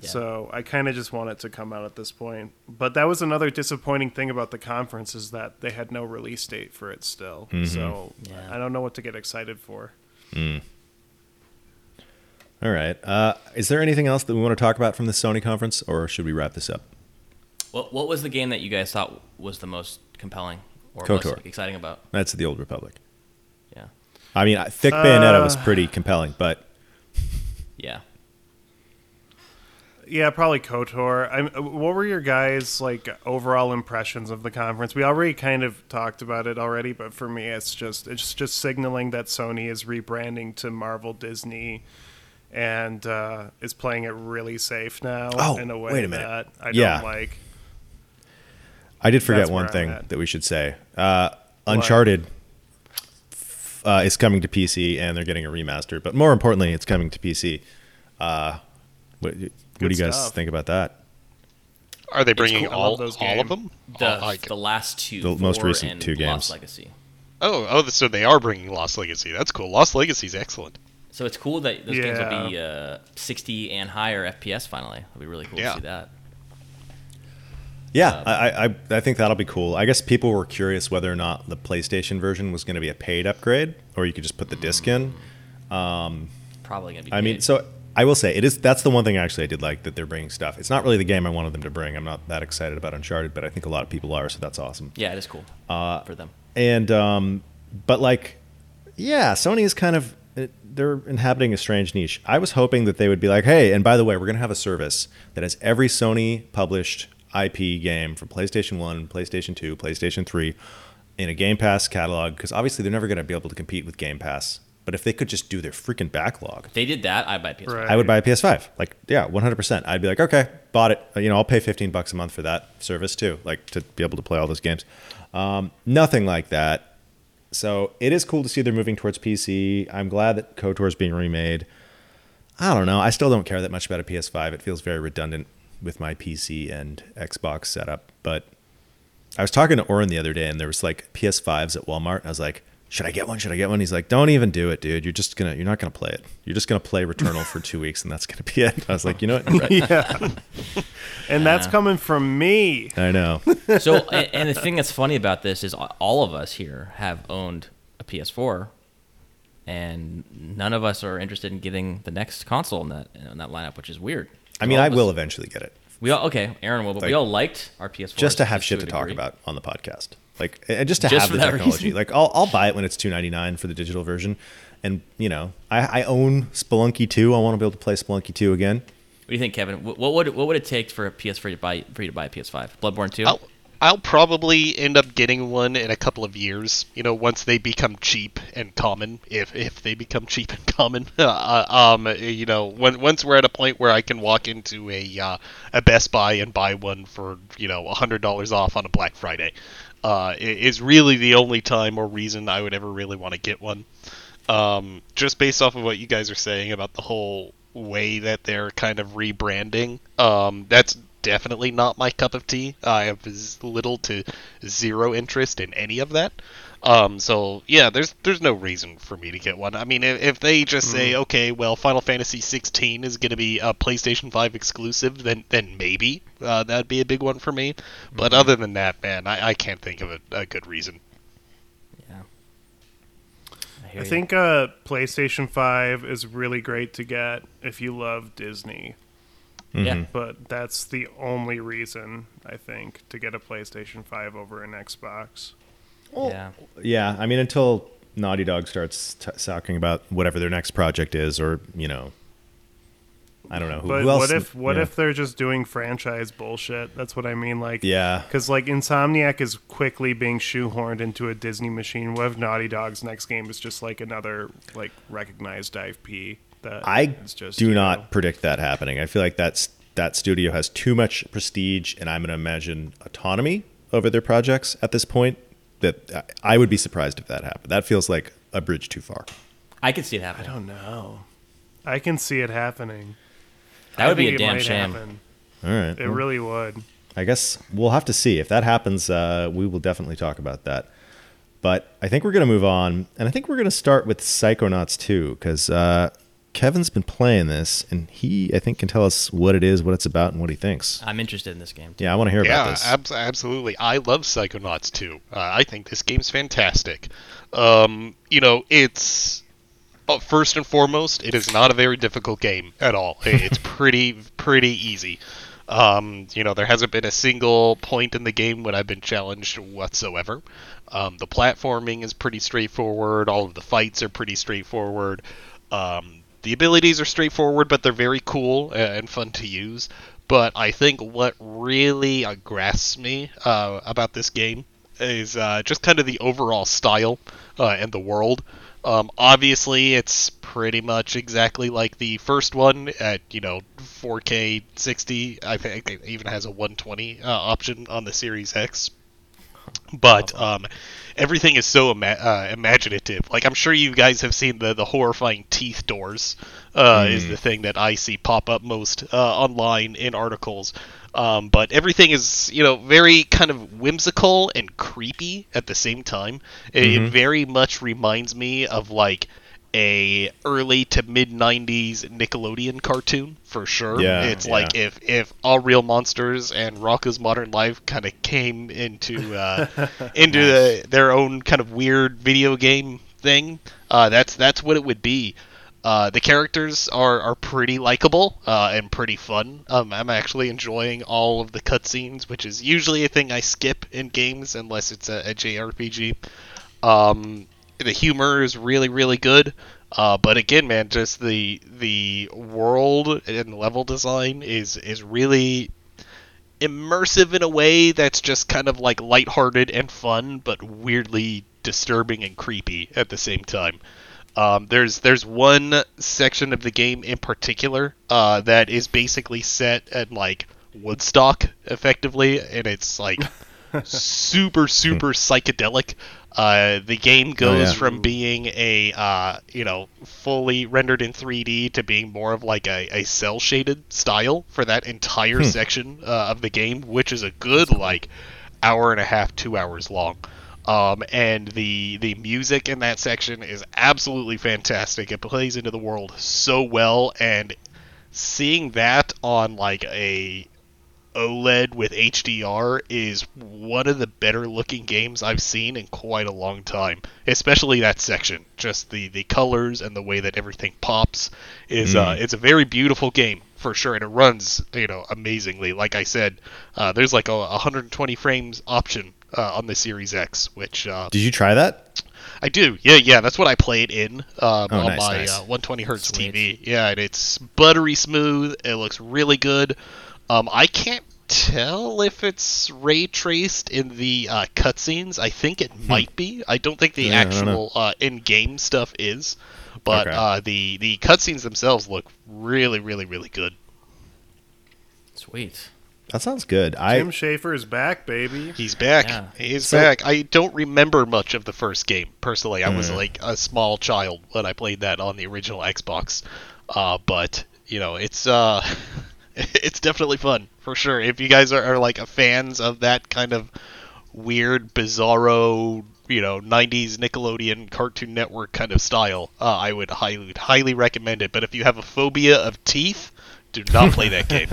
Yeah. So I kind of just want it to come out at this point. But that was another disappointing thing about the conference is that they had no release date for it still. So Yeah. I don't know what to get excited for. All right. Uh, is there anything else that we want to talk about from the Sony conference, or should we wrap this up? What, what was the game that you guys thought was the most compelling or KOTOR. most exciting about? That's the Old Republic. Yeah. I mean, I- Thick Bayonetta Uh, was pretty compelling, but Yeah. Yeah, probably Kotor. I'm, uh, what were your guys' like overall impressions of the conference? We already kind of talked about it already, but for me, it's just it's just signaling that Sony is rebranding to Marvel Disney, and uh, is playing it really safe now Oh, in a way wait a minute. that I Yeah. don't like. I did forget That's one thing that we should say. Uh, Uncharted uh, is coming to PC, and they're getting a remaster. But more importantly, it's coming to PC. Uh, what, what do you guys stuff. think about that? Are they bringing cool. All, those all of them? The, Oh, like- the last two. The most recent two games. Lost Legacy. oh, oh, so they are bringing Lost Legacy. That's cool. Lost Legacy is excellent. So it's cool that those games will be uh, 60 and higher FPS finally. It'll be really cool Yeah. to see that. Yeah, I, I I think that'll be cool. I guess people were curious whether or not the PlayStation version was going to be a paid upgrade, or you could just put the disc in. Probably going to be I mean, so I will say it is. That's the one thing actually I did like that they're bringing stuff. It's not really the game I wanted them to bring. I'm not that excited about Uncharted, but I think a lot of people are, so that's awesome. yeah, it is cool Uh, for them. And um, but like, yeah, Sony is kind of they're inhabiting a strange niche. I was hoping that they would be like, hey, and by the way, we're going to have a service that has every Sony published IP game from PlayStation One, PlayStation Two, PlayStation Three in a Game Pass catalog because obviously they're never going to be able to compete with Game Pass. But if they could just do their freaking backlog, If they did that, I'd buy PS5. Right. I would buy a PS5. Like, yeah, 100%. I'd be like, okay, bought it. You know, I'll pay 15 bucks a month for that service too, like to be able to play all those games. Um, nothing like that. So it is cool to see they're moving towards PC. I'm glad that KOTOR is being remade. I don't know. I still don't care that much about a PS5. It feels very redundant with my PC and Xbox setup. But I was talking to Oren the other day, and there was like PS5s at Walmart. And I was like, "Should I get one? Should I get one?" He's like, "Don't even do it, dude. You're just gonna, you're not gonna play it. You're just gonna play Returnal for two weeks, and that's gonna be it." I was like, "You know what? Right. yeah, and that's coming from me. I know. so, and, and the thing that's funny about this is all of us here have owned a PS4, and none of us are interested in getting the next console in that in that lineup, which is weird. I mean, I of us- will eventually get it, We all okay, Aaron will, but we all liked our PS4 just to have shit a to talk about on the podcast, like, and just to Just have the technology. reason. Like, I'll, I'll buy it when it's two ninety nine for the digital version, and you know, I, I own Spelunky two. I want to be able to play Spelunky two again. What do you think, Kevin? What what would what would it take for a PS4 to buy for you to buy a PS5? Bloodborne two. Oh, I'll, probably end up getting one in a couple of years. You know, once they become cheap and common, if if they become cheap and common. Uh, um, you know, when, once we're at a point where I can walk into a uh, a Best Buy and buy one for you know hundred dollars off on a Black Friday, uh, is really the only time or reason I would ever really want to get one. Um, just based off of what you guys are saying about the whole way that they're kind of rebranding, um, that's definitely not my cup of tea. I have little to zero interest in any of that. Um, so yeah, there's there's no reason for me to get one. I mean, if, if they just mm. say, okay, well, Final Fantasy 16 is going to be a PlayStation 5 exclusive, then then maybe uh, that'd be a big one for me. But mm-hmm. other than that, man, I, I can't think of a, a good reason. Yeah. I, I think uh, PlayStation 5 is really great to get if you love Disney. Mm-hmm. Yeah. But that's the only reason, I think, to get a PlayStation 5 over an Xbox. Well, yeah. Yeah. I mean, until Naughty Dog starts t- talking about whatever their next project is, or, you know, I don't know. Who, but who what if what yeah. if they're just doing franchise bullshit? That's what I mean. Like, yeah, because like Insomniac is quickly being shoehorned into a Disney machine. What if Naughty Dog's next game is just like another like recognized IP? That I just, do not know. predict that happening. I feel like that's that studio has too much prestige, and I'm going to imagine autonomy over their projects at this point. That I would be surprised if that happened. That feels like a bridge too far. I could see it happening. I don't know. I can see it happening. That would be a damn shame. Happen. All right, it well, really would. I guess we'll have to see if that happens. Uh, we will definitely talk about that. But I think we're going to move on, and I think we're going to start with Psychonauts 2 because uh, Kevin's been playing this, and he, I think, can tell us what it is, what it's about, and what he thinks. I'm interested in this game. Too. Yeah, I want to hear yeah, about this. Ab- absolutely. I love Psychonauts 2. Uh, I think this game's fantastic. Um, you know, it's uh, first and foremost, it is not a very difficult game at all. It's pretty pretty easy. Um, you know, there hasn't been a single point in the game when I've been challenged whatsoever. Um, the platforming is pretty straightforward. All of the fights are pretty straightforward. Um, the abilities are straightforward, but they're very cool and fun to use. But I think what really uh, grasps me uh, about this game is uh, just kind of the overall style uh, and the world. Um, obviously, it's pretty much exactly like the first one at you know 4K 60. I think it even has a 120 uh, option on the Series X. But um, everything is so ima- uh, imaginative. Like I'm sure you guys have seen the the horrifying teeth doors. Uh, mm. Is the thing that I see pop up most uh, online in articles. Um, but everything is, you know, very kind of whimsical and creepy at the same time. It, mm-hmm. it very much reminds me of like a early to mid 90s Nickelodeon cartoon for sure. Yeah, it's yeah. like if if Aaahh!!! Real Monsters and Rocko's Modern Life kind of came into uh, into nice. the, their own kind of weird video game thing. Uh, that's that's what it would be. Uh, the characters are, are pretty likable uh, and pretty fun. Um, I'm actually enjoying all of the cutscenes, which is usually a thing I skip in games unless it's a, a JRPG. Um, the humor is really really good, uh, but again, man, just the the world and level design is is really immersive in a way that's just kind of like lighthearted and fun, but weirdly disturbing and creepy at the same time. Um, there's there's one section of the game in particular uh, that is basically set at like Woodstock, effectively, and it's like super super psychedelic. Uh, the game goes oh, yeah. from being a uh, you know fully rendered in 3D to being more of like a, a cell shaded style for that entire hmm. section uh, of the game, which is a good like hour and a half, two hours long. Um, and the the music in that section is absolutely fantastic. It plays into the world so well, and seeing that on like a OLED with HDR is one of the better looking games I've seen in quite a long time. Especially that section, just the the colors and the way that everything pops is mm. uh, it's a very beautiful game for sure, and it runs you know amazingly. Like I said, uh, there's like a 120 frames option uh, on the Series X. Which uh, did you try that? I do. Yeah, yeah. That's what I played it in um, oh, on nice, my nice. Uh, 120 hertz Sweet. TV. Yeah, and it's buttery smooth. It looks really good. Um, I can't tell if it's ray traced in the uh, cutscenes. I think it might be. I don't think the Hmm. Yeah, I don't know. actual uh, in-game stuff is, but Okay. uh, the the cutscenes themselves look really, really, really good. Sweet. That sounds good. I Tim Schafer is back, baby. He's back. Yeah. He's So- back. I don't remember much of the first game personally. I was Mm. like a small child when I played that on the original Xbox. Uh, but you know, it's uh, it's definitely fun for sure. If you guys are, are like fans of that kind of weird, bizarro, you know, '90s Nickelodeon Cartoon Network kind of style, uh, I would highly highly recommend it. But if you have a phobia of teeth, do not play that game.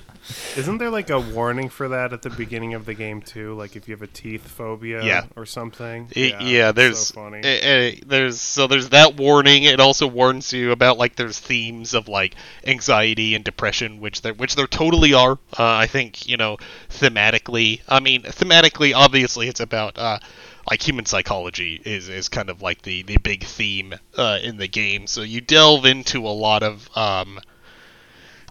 Isn't there like a warning for that at the beginning of the game too? Like if you have a teeth phobia Yeah. or something? It- yeah, it's there's so funny. eh, eh, there's so there's that warning. It also warns you about like there's themes of like anxiety and depression, which there which there totally are. Uh, I think you know thematically. I mean, thematically, obviously, it's about uh, like human psychology is is kind of like the the big theme uh, in the game. So you delve into a lot of um,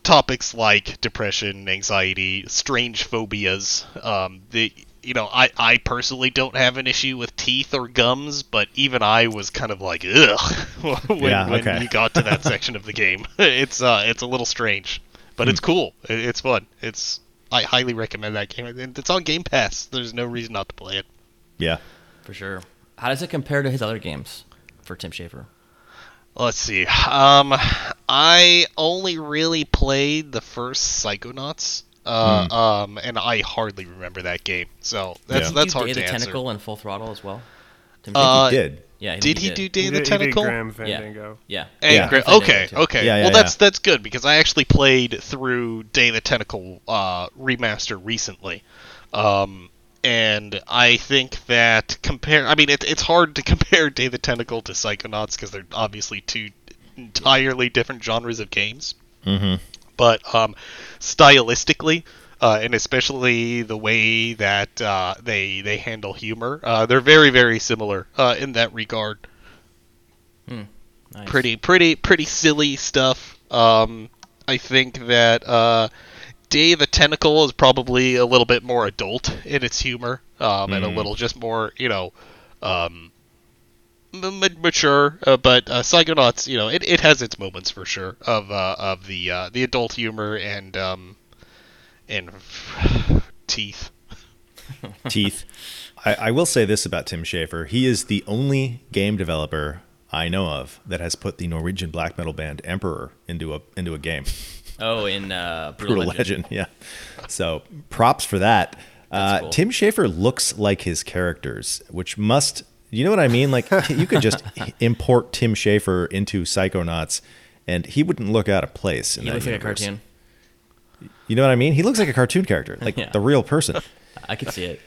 topics like depression, anxiety, strange phobias. Um, the you know, I, I personally don't have an issue with teeth or gums, but even I was kind of like, ugh, when, Yeah, when you got to that section of the game. It's uh, it's a little strange, but Hmm. it's cool. It, it's fun. It's I highly recommend that game. It's on Game Pass. There's no reason not to play it. yeah. For sure. How does it compare to his other games for Tim Schafer? Let's see. Um, I only really played the first Psychonauts. Uh, um, and I hardly remember that game, so that's Yeah. that's Did hard he do to the answer. Tentacle and Full Throttle as well? Uh, he did. yeah. I think Did he do Day of the did- he did Tentacle? Grim Yeah. Fandango. Yeah. And Yeah. Gra- okay, okay. Yeah, yeah, well, that's yeah. that's good because I actually played through Day of the Tentacle uh, remaster recently, um, and I think that compare. I mean, it, it's hard to compare Day of the Tentacle to Psychonauts because they're obviously two entirely different genres of games. Mm-hmm. But um, stylistically, uh, and especially the way that uh, they they handle humor, uh, they're very very similar uh, in that regard Nice. pretty pretty pretty silly stuff. Um, I think that uh, Day of the Tentacle is probably a little bit more adult in its humor, um, and a little just more you know um, m- m- mature. Uh, but uh, Psychonauts, you know, it, it has its moments for sure of uh, of the uh, the adult humor and um, and teeth. teeth. I, I will say this about Tim Schafer: he is the only game developer I know of that has put the Norwegian black metal band Emperor into a into a game. Oh, in uh, Brutal, Brutal Legend. Legend, yeah. So props for that. Uh, cool. Tim Schafer looks like his characters, which must you know what I mean? Like you could just import Tim Schafer into Psychonauts, and he wouldn't look out of place. In He that looks like a universe. cartoon. You know what I mean? He looks like a cartoon character, like Yeah. the real person. I could see it.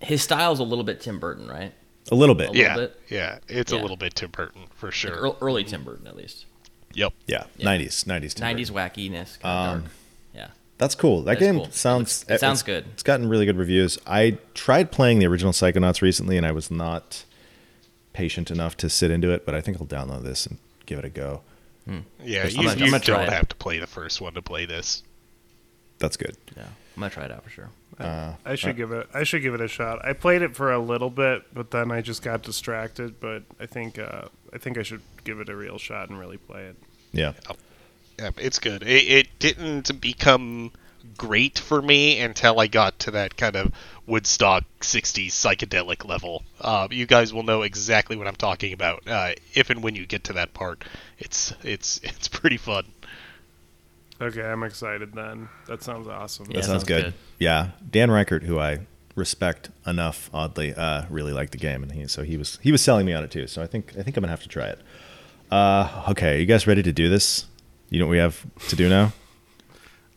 His style's a little bit Tim Burton, right? A little bit. A little yeah, bit? yeah, it's Yeah. a little bit Tim Burton for sure. Ear- Early Tim Burton, at least. Yep. Yeah, Yeah. nineties, nineties, Nineties wackiness. Kind Um, dark. Yeah. That's cool. That That's game cool. It sounds. looks- it sounds it's- good. It's gotten really good reviews. I tried playing the original Psychonauts recently, and I was not patient enough to sit into it. But I think I'll download this and give it a go. Yeah, I'm you, gonna- I'm you don't it. have to play the first one to play this. That's good. Yeah. I'm gonna try it out for sure. I should give it. I should give it a shot. I played it for a little bit, but then I just got distracted. But I think uh, I think I should give it a real shot and really play it. Yeah. Yeah, it's good. It, it didn't become great for me until I got to that kind of Woodstock 60s psychedelic level. Uh, you guys will know exactly what I'm talking about uh, if and when you get to that part. It's it's it's pretty fun. Okay, I'm excited. Then that sounds awesome. Yeah, that sounds sounds good. good. Yeah, Dan Ryckert, who I respect enough, oddly, uh, really liked the game, and he so he was he was selling me on it too. So I think I think I'm gonna have to try it. Uh, okay, you guys ready to do this? You know what we have to do now?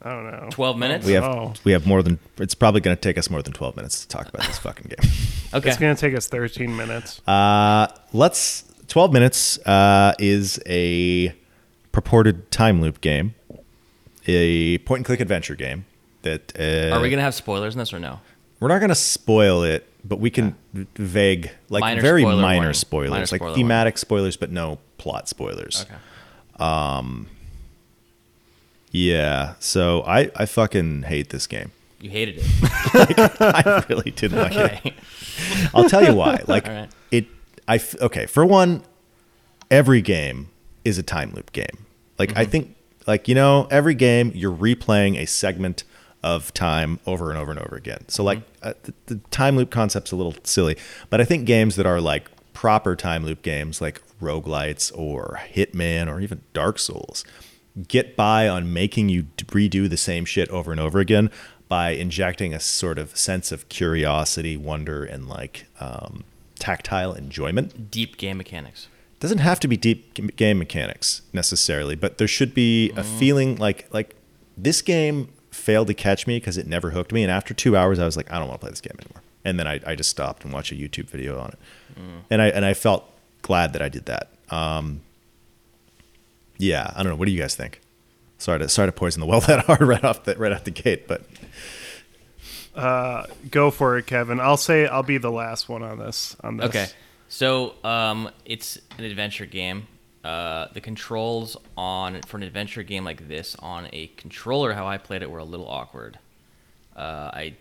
I don't know. Twelve minutes. We have Oh. we have more than it's probably gonna take us more than 12 minutes to talk about this fucking game. Okay. It's gonna take us 13 minutes. Uh, let's. Twelve minutes uh, is a purported time loop game, a point and click adventure game. That uh, Are we gonna have spoilers in this or no? We're not gonna spoil it, but we can v- vague, like Minor very spoiler minor warning. spoilers, Minor like spoiler thematic spoilers, but no plot spoilers. Okay. Um. Yeah. So I I fucking hate this game. You hated it. I really didn't like it. I'll tell you why. Like right. it, I okay. For one, every game is a time loop game. Like I think, like you know, every game you're replaying a segment of time over and over and over again. So like uh, the, the time loop concept's a little silly, but I think games that are like proper time loop games, like roguelites or Hitman or even Dark Souls, get by on making you redo the same shit over and over again by injecting a sort of sense of curiosity, wonder, and like um, tactile enjoyment. Deep game mechanics. Doesn't have to be deep game mechanics necessarily, but there should be a feeling like like this game failed to catch me because it never hooked me. And after two hours, I was like, I don't want to play this game anymore. And then I, I just stopped and watched a YouTube video on it. And I and I felt glad that I did that. Um, yeah, I don't know. What do you guys think? Sorry to sorry to poison the well that hard right off the right off the gate, but uh, Go for it, Kevin. I'll say I'll be the last one on this. On this. Okay. So um, it's an adventure game. Uh, the controls on for an adventure game like this on a controller, how I played it, were a little awkward. Uh, I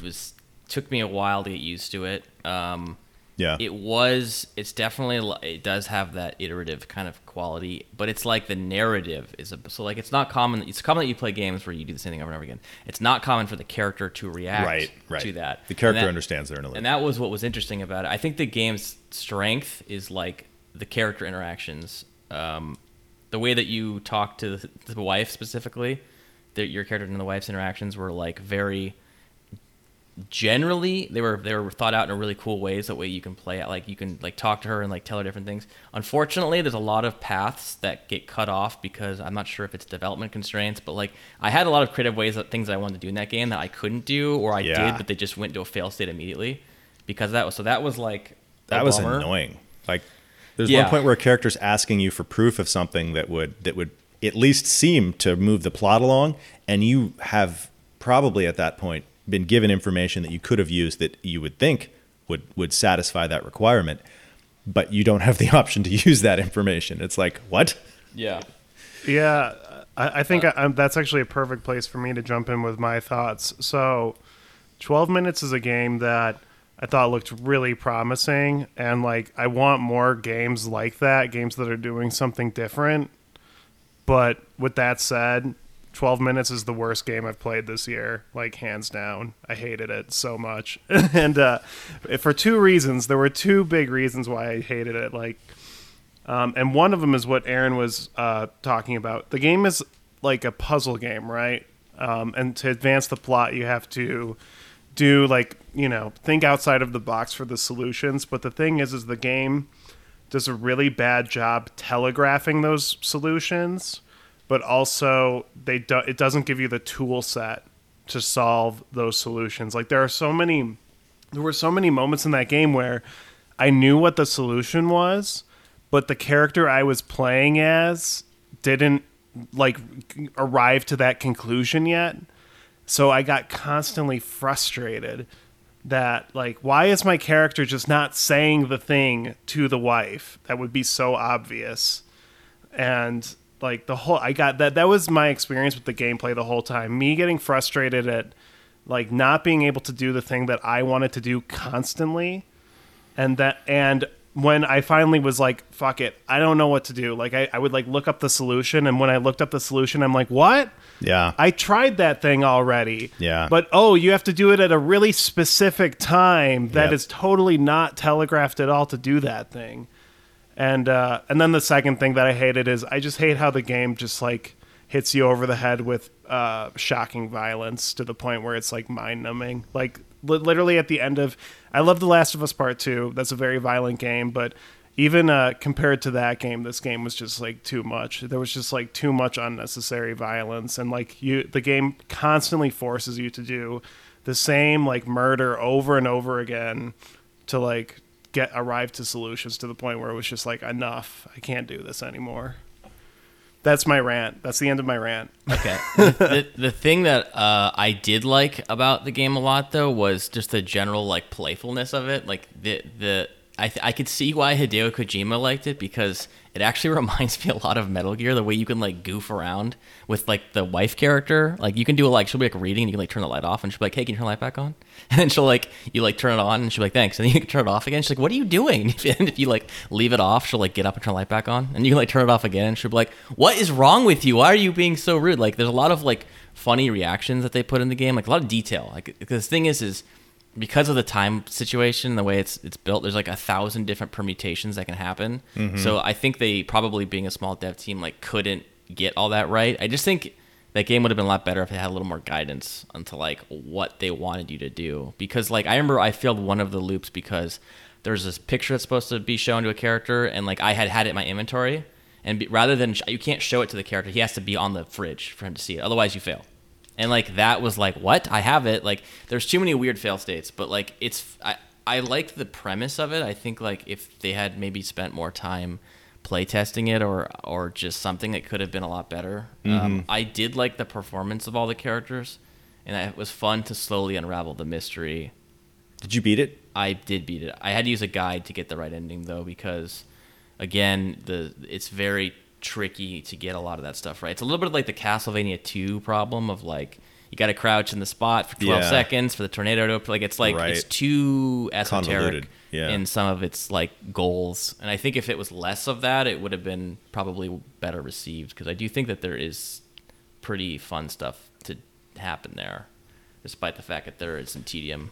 was took me a while to get used to it. Um, yeah, it was. It's definitely. It does have that iterative kind of quality, but it's like the narrative is a, so like it's not common. It's common that you play games where you do the same thing over and over again. It's not common for the character to react right, right. to that. the character that- understands they're in and that was what was interesting about it. I think the game's strength is like the character interactions, um, the way that you talk to the, to the wife specifically. That your character and the wife's interactions were like very. Generally, they were they were thought out in a really cool ways. That way you can play it like you can like talk to her and like tell her different things. Unfortunately, there's a lot of paths that get cut off because I'm not sure if it's development constraints, but like I had a lot of creative ways that things I wanted to do in that game that I couldn't do or I Yeah. did, but they just went to a fail state immediately because of that was so that was like that was bummer. annoying. Like there's Yeah. one point where a character's asking you for proof of something that would that would at least seem to move the plot along, and you have probably at that point been given information that you could have used that you would think would would satisfy that requirement, but you don't have the option to use that information. It's like what? Yeah. Yeah, I, I think I, I'm, that's actually a perfect place for me to jump in with my thoughts. So, 12 minutes is a game that I thought looked really promising, and like I want more games like that, games that are doing something different. But with that said, 12 minutes is the worst game I've played this year, like hands down. I hated it so much. and uh, for two reasons, there were two big reasons why I hated it. Like, um, and one of them is what Aaron was uh, talking about. The game is like a puzzle game, right? Um, and to advance the plot, you have to do like you know think outside of the box for the solutions. But the thing is, is the game does a really bad job telegraphing those solutions, but also they do, it doesn't give you the tool set to solve those solutions. Like there are so many there were so many moments in that game where I knew what the solution was, but the character I was playing as didn't like arrive to that conclusion yet. So I got constantly frustrated that like why is my character just not saying the thing to the wife that would be so obvious and like the whole i got that that was my experience with the gameplay the whole time me getting frustrated at like not being able to do the thing that i wanted to do constantly and that and when i finally was like fuck it i don't know what to do like i, I would like look up the solution and when i looked up the solution i'm like what Yeah, I tried that thing already. Yeah. But oh, you have to do it at a really specific time that Yep. is totally not telegraphed at all to do that thing. And uh, and then the second thing that I hated is I just hate how the game just like hits you over the head with uh, shocking violence to the point where it's like mind numbing. Like li- literally at the end of I love The Last of Us Part Two. That's a very violent game, but even uh, compared to that game, this game was just like too much. There was just like too much unnecessary violence, and like you, the game constantly forces you to do the same like murder over and over again to like get arrive to solutions to the point where it was just like enough. I can't do this anymore. That's my rant. That's the end of my rant. Okay. the, the thing that uh, I did like about the game a lot though was just the general like playfulness of it. Like the the I th- I could see why Hideo Kojima liked it because it actually reminds me a lot of Metal Gear, the way you can like goof around with like the wife character. Like you can do like she'll be like reading and you can like turn the light off and she'll be like, Hey, can you turn the light back on? And then she'll like you like turn it on and she'll be like, Thanks. And then you can turn it off again. She's like, What are you doing? And if you like leave it off, she'll like get up and turn the light back on. And you can like turn it off again and she'll be like, What is wrong with you? Why are you being so rude? Like there's a lot of like funny reactions that they put in the game, like a lot of detail. Like the thing is is because of the time situation, the way it's it's built, there's like a thousand different permutations that can happen. Mm-hmm. So I think they probably being a small dev team like couldn't get all that right. I just think that game would have been a lot better if it had a little more guidance onto like what they wanted you to do. Because like I remember I failed one of the loops because there's this picture that's supposed to be shown to a character, and like I had had it in my inventory, and be, rather than sh- you can't show it to the character, he has to be on the fridge for him to see it. Otherwise, you fail and like that was like what? I have it. Like there's too many weird fail states but like it's i i like the premise of it. I think like if they had maybe spent more time playtesting it or or just something that could have been a lot better um, i did like the performance of all the characters and it was fun to slowly unravel the mystery. Did you beat it? I did beat it. I had to use a guide to get the right ending though, because again, the it's very tricky to get a lot of that stuff right. It's a little bit like the Castlevania 2 problem of like you got to crouch in the spot for 12 Yeah. seconds for the tornado to. Like it's like it's too esoteric yeah. in some of its like goals. And I think if it was less of that, it would have been probably better received because I do think that there is pretty fun stuff to happen there, despite the fact that there is some tedium.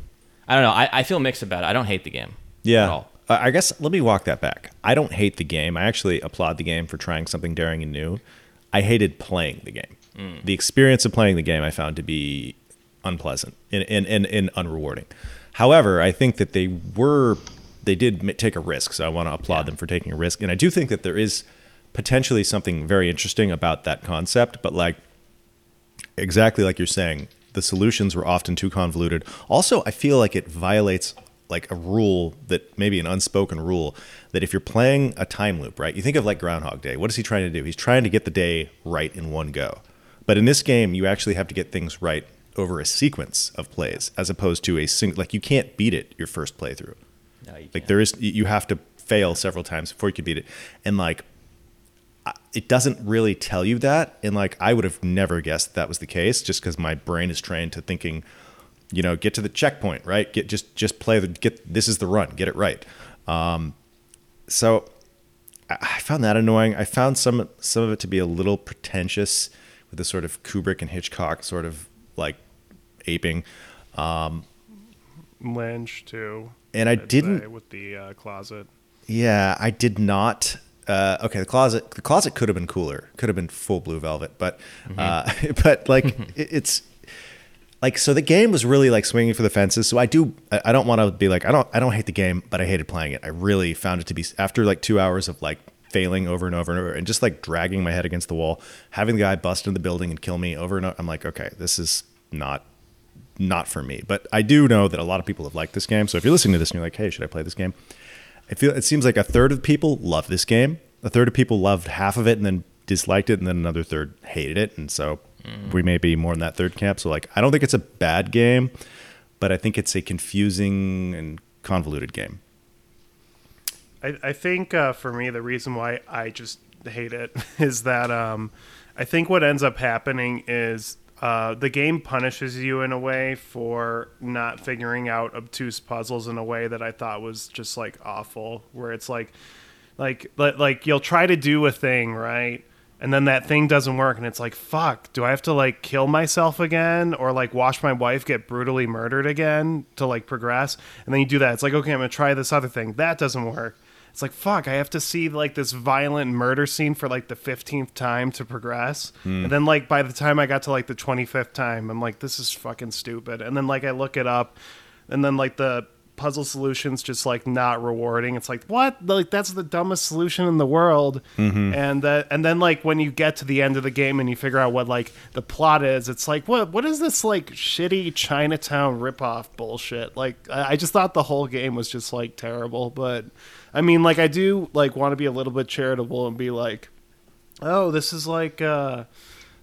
I don't know. I, I feel mixed about it. I don't hate the game. At Yeah. I guess let me walk that back. I don't hate the game. I actually applaud the game for trying something daring and new. I hated playing the game. Mm. The experience of playing the game I found to be unpleasant and, and, and, and unrewarding. However, I think that they were they did take a risk, so I want to applaud Yeah. them for taking a risk. And I do think that there is potentially something very interesting about that concept, but like exactly like you're saying, the solutions were often too convoluted. Also, I feel like it violates like a rule that maybe an unspoken rule that if you're playing a time loop, right? You think of like Groundhog Day. What is he trying to do? He's trying to get the day right in one go. But in this game, you actually have to get things right over a sequence of plays as opposed to a single like you can't beat it your first playthrough. No, you Like can't. there is you have to fail several times before you can beat it. And like it doesn't really tell you that and like I would have never guessed that was the case just cuz my brain is trained to thinking you know get to the checkpoint, right? Get just just play the get this is the run, get it right. Um so I I found that annoying. I found some some of it to be a little pretentious with the sort of Kubrick and Hitchcock sort of like aping. Lynch too. And I I'd didn't with the uh, closet. Yeah, I did not. Uh, okay, the closet. The closet could have been cooler. Could have been full blue velvet, but uh, but like it, it's like so the game was really like swinging for the fences. So I do. I don't want to be like I don't. I don't hate the game, but I hated playing it. I really found it to be after like two hours of like failing over and over and over and just like dragging my head against the wall, having the guy bust into the building and kill me over and over. I'm like, okay, this is not not for me. But I do know that a lot of people have liked this game. So if you're listening to this and you're like, hey, should I play this game? I feel it seems like a third of people love this game. A third of people loved half of it and then disliked it, and then another third hated it. And so we may be more in that third camp. So like, I don't think it's a bad game, but I think it's a confusing and convoluted game. I, I think uh, for me, the reason why I just hate it is that um, I think what ends up happening is uh, the game punishes you in a way for not figuring out obtuse puzzles in a way that I thought was just like awful. Where it's like, like, li- like you'll try to do a thing right, and then that thing doesn't work, and it's like, fuck, do I have to like kill myself again, or like watch my wife get brutally murdered again to like progress? And then you do that. It's like, okay, I'm gonna try this other thing. That doesn't work. It's like fuck. I have to see like this violent murder scene for like the fifteenth time to progress, hmm. and then like by the time I got to like the twenty fifth time, I'm like, this is fucking stupid. And then like I look it up, and then like the puzzle solutions just like not rewarding. It's like what? Like that's the dumbest solution in the world. And uh, and then like when you get to the end of the game and you figure out what like the plot is, it's like what what is this like shitty Chinatown ripoff bullshit? Like I I just thought the whole game was just like terrible. But I mean, like I do like want to be a little bit charitable and be like, oh, this is like uh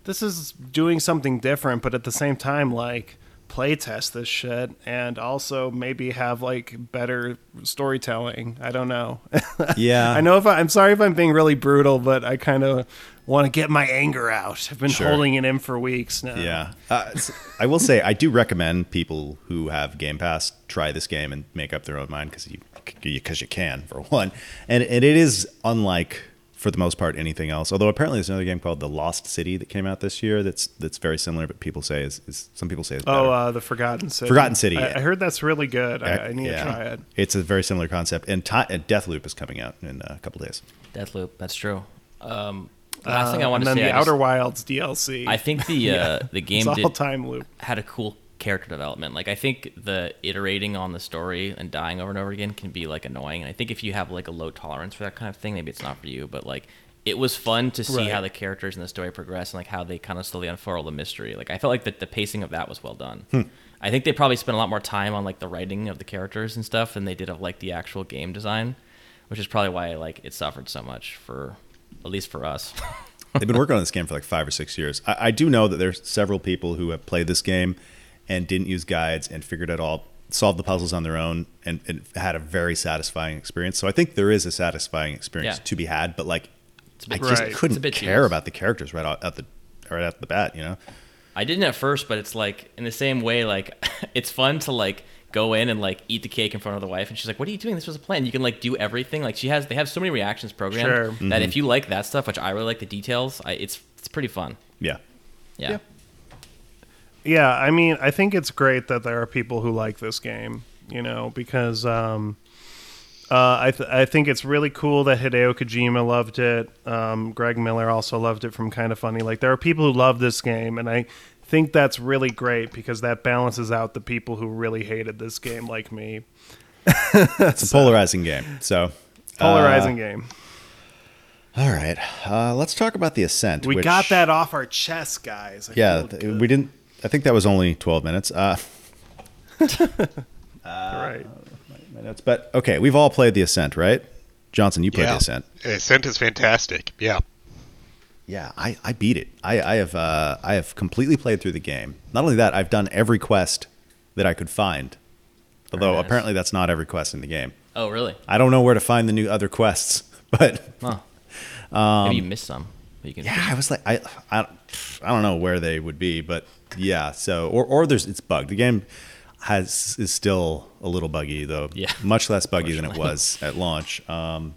this is doing something different, but at the same time, like playtest this shit and also maybe have like better storytelling. I don't know. Yeah. I know if I, I'm sorry if I'm being really brutal, but I kind of want to get my anger out. I've been Sure. holding it in for weeks now. Yeah. Uh, I will say I do recommend people who have Game Pass try this game and make up their own mind because you because you can for one, and and it is unlike for the most part anything else. Although apparently there's another game called The Lost City that came out this year that's that's very similar, but people say is, is some people say is better. Oh, uh, the Forgotten City. Forgotten City, I. I heard that's really good. I, I need Yeah. to try it. It's a very similar concept, and, ti and Deathloop is coming out in a couple days. Deathloop. That's true. Um, the last thing I Uh, want and to then say, the I, just- Outer Wilds DLC. I think the uh, the game it's did all time loop. had a cool character development. Like I think the iterating on the story and dying over and over again can be like annoying. And I think if you have like a low tolerance for that kind of thing, maybe it's not for you. But like it was fun to see Right. how the characters in the story progress and like how they kind of slowly unfurl the mystery. Like I felt like the, the pacing of that was well done. Hmm. I think they probably spent a lot more time on like the writing of the characters and stuff than they did of like the actual game design, which is probably why like it suffered so much for at least for us. They've been working on this game for like five or six years. I, I do know that there's several people who have played this game and didn't use guides and figured it all, solved the puzzles on their own, and, and had a very satisfying experience. So I think there is a satisfying experience Yeah. to be had, but like It's a I bit- just Right. couldn't It's a bit care tedious. about the characters right out at the right at the bat. You know, I didn't at first, but it's like in the same way, like it's fun to like go in and like eat the cake in front of the wife, and she's like, "What are you doing? This was a plan. You can like do everything." Like she has, they have so many reactions programmed Sure. that Mm-hmm. if you like that stuff, which I really like the details, I, it's it's pretty fun. yeah. Yeah. Yeah. Yeah, I mean, I think it's great that there are people who like this game, you know, because um, uh, I th- I think it's really cool that Hideo Kojima loved it. Um, Greg Miller also loved it from Kind of Funny. Like, there are people who love this game, and I think that's really great because that balances out the people who really hated this game, like me. It's a polarizing game. So Polarizing game. all right, uh, let's talk about the Ascent. We which- got that off our chest, guys. I Yeah, th- we didn't. I think that was only twelve minutes. Uh, right. my notes, but okay, we've all played the Ascent, right? Johnson, you played yeah. the Ascent. Ascent is fantastic. Yeah. Yeah, I, I beat it. I, I have uh, I have completely played through the game. Not only that, I've done every quest that I could find. Although nice. apparently that's not every quest in the game. Oh, really? I don't know where to find the new other quests, but Huh. Maybe you missed some. You can. Um, yeah, I was like, I, I, I don't know where they would be, but yeah. So or or there's it's bugged. The game has is still a little buggy though. Yeah. much less buggy than it was at launch. Um,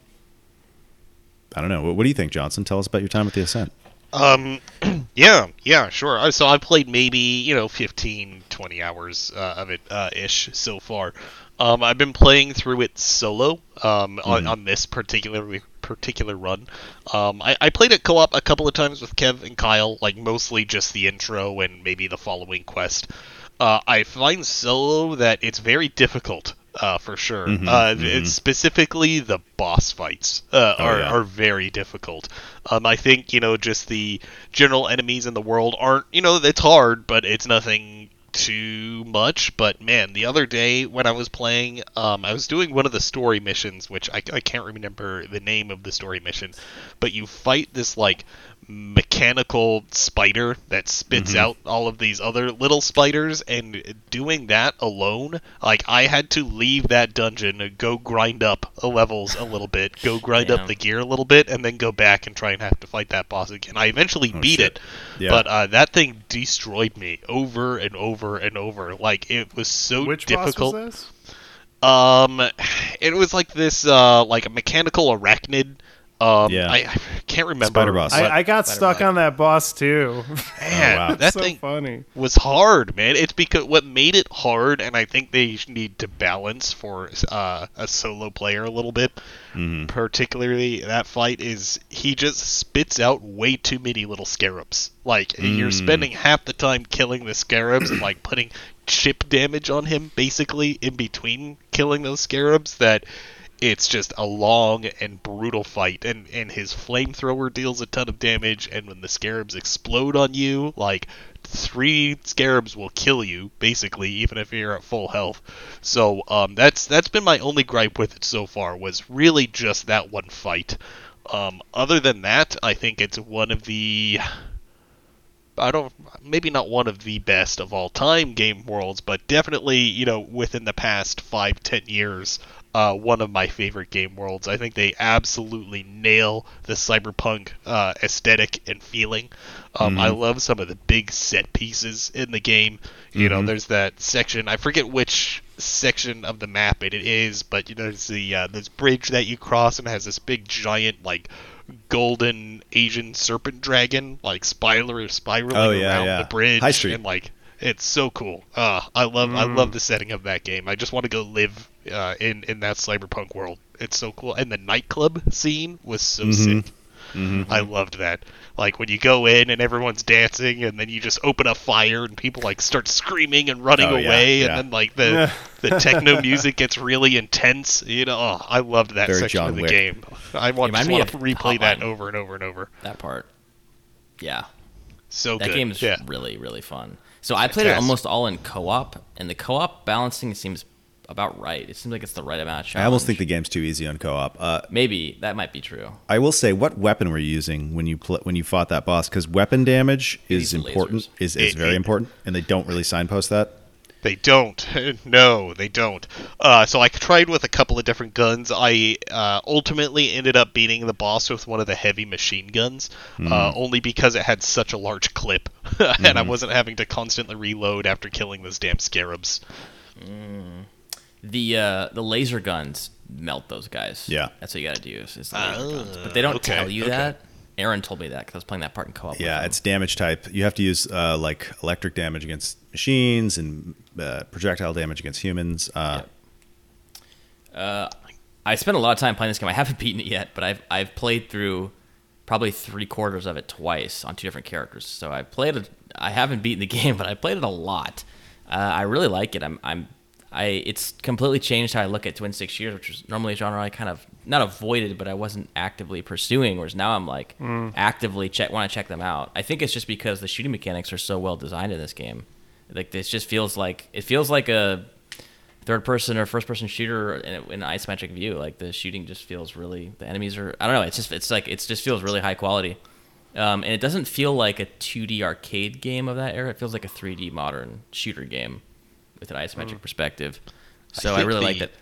I don't know. What, what do you think, Johnson? Tell us about your time with the Ascent. Um, yeah, yeah, sure. So I've played maybe you know 15, 20 hours uh, of it uh, ish so far. Um, I've been playing through it solo um, on, on this particular particular run. Um, I, I played it co-op a couple of times with Kev and Kyle, like mostly just the intro and maybe the following quest. Uh, I find solo that it's very difficult uh, for sure. uh, It's specifically the boss fights uh, Oh, are, yeah. are very difficult. Um, I think you know just the general enemies in the world aren't you know it's hard, but it's nothing too much. But man, the other day when I was playing, um, I was doing one of the story missions, which I, I can't remember the name of the story mission, but you fight this like mechanical spider that spits out all of these other little spiders and doing that alone like i had to leave that dungeon go grind up levels a little bit go grind Damn. up the gear a little bit and then go back and try and have to fight that boss again i eventually beat shit. it Yeah. but uh, that thing destroyed me over and over and over like it was so Which difficult boss was this? um, it was like this, uh, like a mechanical arachnid. Um, Yeah. I, I can't remember. Spider boss. I, I got Better stuck back. on that boss too. man, wow. that so thing funny. was hard, man. It's because what made it hard, and I think they need to balance for uh, a solo player a little bit. Particularly that fight is he just spits out way too many little scarabs. Like you're spending half the time killing the scarabs and like putting chip damage on him, basically in between killing those scarabs. That it's just a long and brutal fight and and his flamethrower deals a ton of damage and when the scarabs explode on you like three scarabs will kill you basically even if you're at full health. So um that's that's been my only gripe with it so far was really just that one fight. Um other than that i think it's one of the I don't maybe not one of the best of all time game worlds, but definitely you know within the past five ten years, uh, one of my favorite game worlds. I think they absolutely nail the cyberpunk uh, aesthetic and feeling. Um, I love some of the big set pieces in the game. You know, there's that section. I forget which section of the map it is, but you know, there's the uh, this bridge that you cross and it has this big giant like golden Asian serpent dragon like spiral spiraling Oh, yeah, around yeah. the bridge High Street. and like it's so cool. Uh, I love I love the setting of that game. I just want to go live uh, in in that cyberpunk world. It's so cool. And the nightclub scene was so Mm-hmm. sick. I loved that. Like when you go in and everyone's dancing, and then you just open a fire and people like start screaming and running Oh, away, yeah. and then like the the techno music gets really intense. You know, oh, I loved that Very section John of the Wick. game. I want, just want to replay that Hotline. over and over and over. That part. Yeah. So That good. game is yeah. really, really fun. So I played it almost all in co-op, and the co-op balancing seems about right. It seems like it's the right amount of challenge. I almost think the game's too easy on co-op. Uh, maybe that might be true. I will say, what weapon were you using when you pl- when you fought that boss? Because weapon damage is important. lasers. Is is It- very it- important, and they don't really signpost that. They don't. no, they don't. Uh, so I tried with a couple of different guns. I uh, ultimately ended up beating the boss with one of the heavy machine guns, uh, only because it had such a large clip, and I wasn't having to constantly reload after killing those damn scarabs. The uh, the laser guns melt those guys. Yeah. that's what you got to do. Is, is the laser guns. But they don't okay, tell you okay. that. Aaron told me that because I was playing that part in co-op. with Yeah, him. it's damage type. You have to use uh, like electric damage against machines and uh, projectile damage against humans. Uh, I spent a lot of time playing this game. I haven't beaten it yet, but I've I've played through probably three quarters of it twice on two different characters. So I played it. I haven't beaten the game, but I played it a lot. Uh, I really like it. I'm I'm I it's completely changed how I look at twin stick shooters, which is normally a genre I kind of not avoided, but I wasn't actively pursuing. Whereas now I'm like actively check want to check them out. I think it's just because the shooting mechanics are so well designed in this game. Like this just feels like it feels like a third person or first person shooter in, in an isometric view. Like the shooting just feels really the enemies are I don't know. It's just it's like it just feels really high quality, um, and it doesn't feel like a 2D arcade game of that era. It feels like a 3D modern shooter game with an isometric perspective. So I, think really like the- that.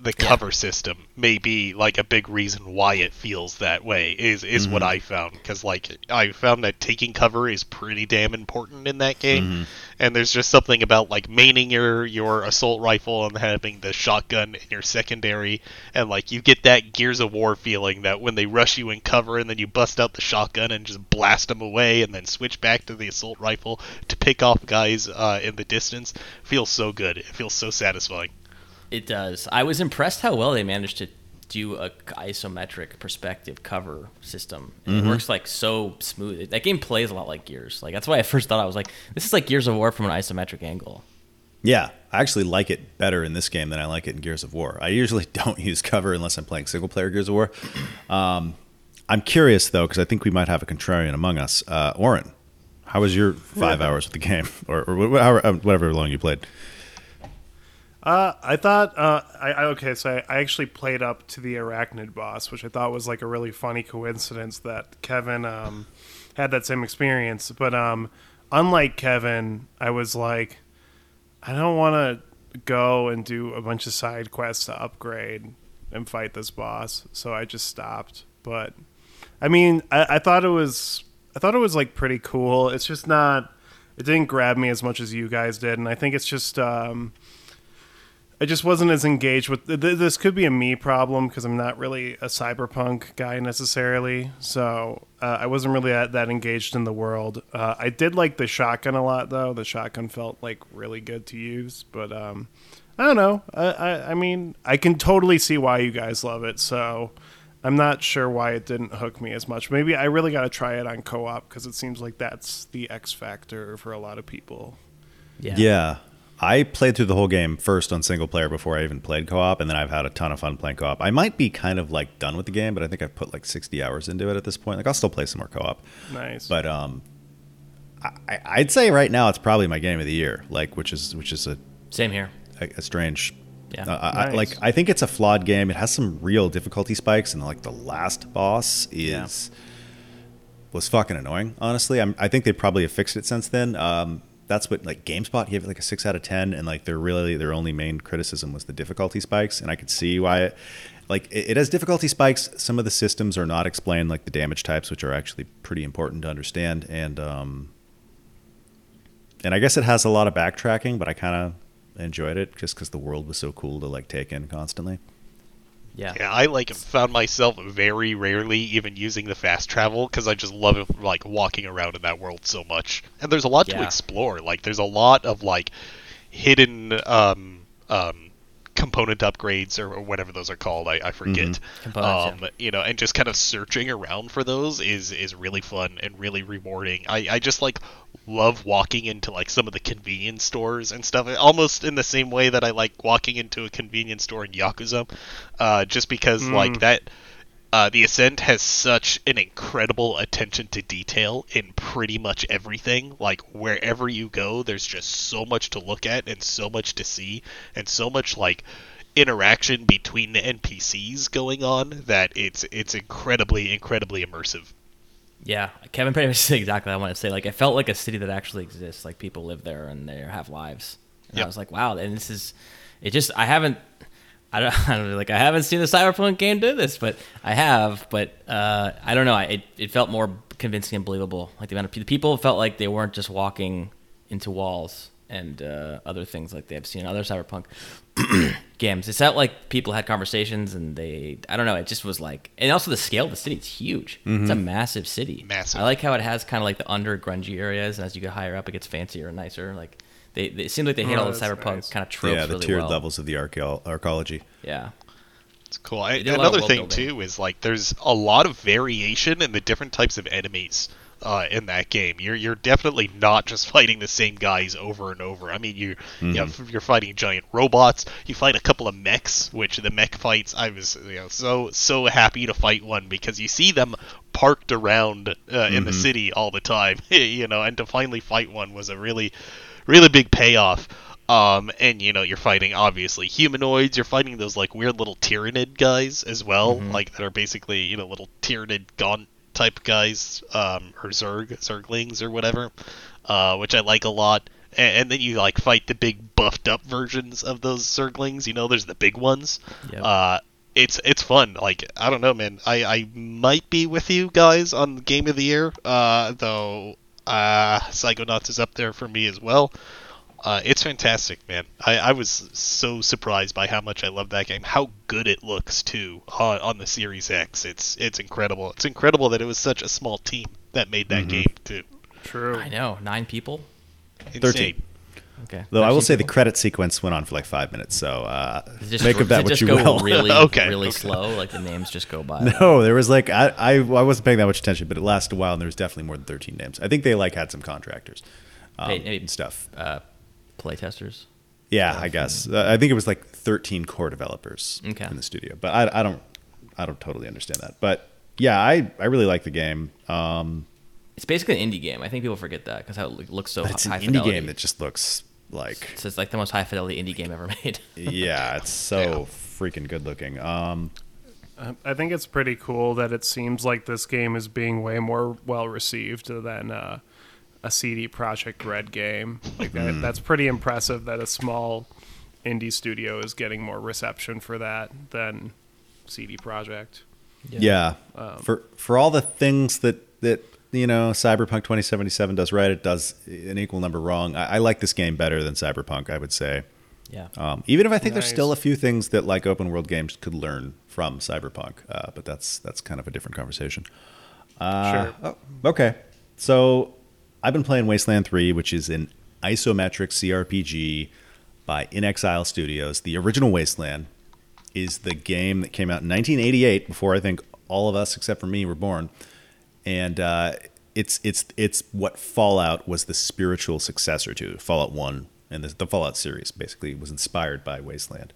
The cover system may be like a big reason why it feels that way is is what I found. Because like I found that taking cover is pretty damn important in that game. And there's just something about like maining your your assault rifle and having the shotgun in your secondary and like you get that Gears of War feeling that when they rush you in cover and then you bust out the shotgun and just blast them away and then switch back to the assault rifle to pick off guys uh, in the distance feels so good. It feels so satisfying It does. I was impressed how well they managed to do a isometric perspective cover system. And It works like so smooth. That game plays a lot like Gears. Like that's why I first thought I was like, this is like Gears of War from an isometric angle. yeah, I actually like it better in this game than I like it in Gears of War. I usually don't use cover unless I'm playing single player Gears of War. Um, I'm curious though because I think we might have a contrarian among us. Uh, Auron, how was your five hours with the game, or, or wh- however- uh, whatever long you played? Uh, I thought, uh, I, I okay, so I, I actually played up to the arachnid boss, which I thought was like a really funny coincidence that Kevin um, had that same experience. But um, unlike Kevin, I was like, I don't want to go and do a bunch of side quests to upgrade and fight this boss, so I just stopped. But I mean, I, I thought it was, I thought it was like pretty cool. It's just not, it didn't grab me as much as you guys did, and I think it's just. Um, I just wasn't as engaged with th- this. Could be a me problem because I'm not really a cyberpunk guy necessarily. So uh, I wasn't really that, that engaged in the world. Uh, I did like the shotgun a lot though. The shotgun felt like really good to use. But um, I don't know. I, I, I mean, I can totally see why you guys love it. So I'm not sure why it didn't hook me as much. Maybe I really got to try it on co-op because it seems like that's the X factor for a lot of people. Yeah. I played through the whole game first on single player before I even played co op, and then I've had a ton of fun playing co op. I might be kind of like done with the game, but I think I've put like 60 hours into it at this point. Like, I'll still play some more co op. Nice. But um, I, I'd say right now it's probably my game of the year, like, which is which is a, Same here. a, a strange. Yeah. Uh, I, like, I think it's a flawed game. It has some real difficulty spikes, and like the last boss is was fucking annoying. Honestly, I'm, I think they probably have fixed it since then. Um, that's what like GameSpot gave it like a six out of ten, and like their really their only main criticism was the difficulty spikes, and I could see why it like it, it has difficulty spikes. Some of the systems are not explained, like the damage types, which are actually pretty important to understand, and um, and I guess it has a lot of backtracking, but I kind of enjoyed it just because the world was so cool to like take in constantly. Yeah. Yeah, I like found myself very rarely even using the fast travel because I just love like walking around in that world so much. And there's a lot to explore. Like there's a lot of like hidden um um component upgrades or, or whatever those are called. I, I forget. Components, Um, you know, and just kind of searching around for those is is really fun and really rewarding. I I just like love walking into like some of the convenience stores and stuff almost in the same way that I like walking into a convenience store in Yakuza uh, just because like that uh, the ascent has such an incredible attention to detail in pretty much everything. Like wherever you go there's just so much to look at and so much to see and so much like interaction between the npcs going on that it's it's incredibly incredibly immersive Yeah, Kevin pretty much said exactly what I want to say. Like, it felt like a city that actually exists. Like, people live there and they have lives. And Yep. I was like, wow. And this is, it just, I haven't, I don't, I don't know, like, I haven't seen a cyberpunk game do this, but I have. But uh, I don't know. I, it, it felt more convincing and believable. Like, the amount of the people felt like they weren't just walking into walls and uh, other things like they've seen in other cyberpunk games. It felt like people had conversations and they, I don't know, it just was like, and also the scale of the city, it's huge. It's a massive city. Massive. I like how it has kind of like the under grungy areas, and as you get higher up, it gets fancier and nicer. Like they, they it seems like they hit Oh, all the that's cyberpunk nice. kind of tropes yeah, the really tiered well. levels of the archeo- arcology. Yeah, It's cool. I, They do a lot of another thing building. too is like there's a lot of variation in the different types of enemies uh, in that game. You're you're definitely not just fighting the same guys over and over. I mean, you you know, you're fighting giant robots. You fight a couple of mechs, which the mech fights I was you know so so happy to fight one because you see them parked around uh, in the city all the time, you know, and to finally fight one was a really really big payoff. Um, and you know, you're fighting obviously humanoids. You're fighting those like weird little Tyranid guys as well, like that are basically you know little Tyranid gaunt type guys, um, or Zerg Zerglings or whatever, uh, which I like a lot. And, and then you like fight the big buffed up versions of those Zerglings. You know, there's the big ones. Yep. Uh, it's it's fun. Like I don't know, man. I I might be with you guys on Game of the Year, uh, though. Uh, Psychonauts is up there for me as well. Uh, it's fantastic, man. I, I was so surprised by how much I love that game. How good it looks too on, on the Series X. It's it's incredible. It's incredible that it was such a small team that made that game too. True. I know nine people. Insane. Thirteen. Okay, Though I will 13 say the people? credit sequence went on for like five minutes, so uh, just, make of that what just you go will. really, Okay, really okay. slow. Like the names just go by. No, there was like I, I I wasn't paying that much attention, but it lasted a while, and there was definitely more than thirteen names. I think they like had some contractors um, Hey, hey. and stuff. Uh, playtesters. Yeah, I guess uh, I think it was like thirteen core developers Okay. in the studio, but I, I don't I don't totally understand that. But yeah, I I really like the game. Um, It's basically an indie game. I think people forget that because how it looks so but it's an high indie fidelity. game that just looks like It's like the most high fidelity indie game ever made. yeah, it's so freaking good looking. Um, Uh, I think it's pretty cool that it seems like this game is being way more well received than uh, a CD Projekt Red game. Like that, that's pretty impressive that a small indie studio is getting more reception for that than CD Project. Yeah. Um, for for all the things that that you know Cyberpunk 2077 does right, it does an equal number wrong. I, I like this game better than Cyberpunk. I would say, yeah. um, even if I think there's still a few things that like open world games could learn from Cyberpunk, uh, but that's that's kind of a different conversation. Uh, Sure. oh, okay, so I've been playing Wasteland 3, which is an isometric CRPG by inXile Studios. The original Wasteland is the game that came out in 1988, before I think all of us except for me were born, and uh, it's it's it's what Fallout was the spiritual successor to. Fallout One and the, the Fallout series basically was inspired by Wasteland.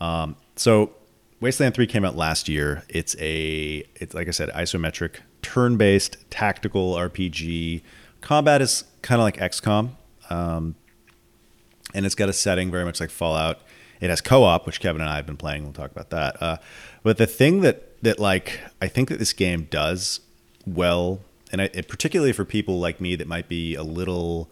Um, so Wasteland 3 came out last year. It's a it's like I said isometric turn-based tactical RPG. Combat is kind of like XCOM. Um, and it's got a setting very much like Fallout. It has co-op, which Kevin and I have been playing. We'll talk about that. Uh, but the thing that that like I think that this game does well, and I, it, particularly for people like me that might be a little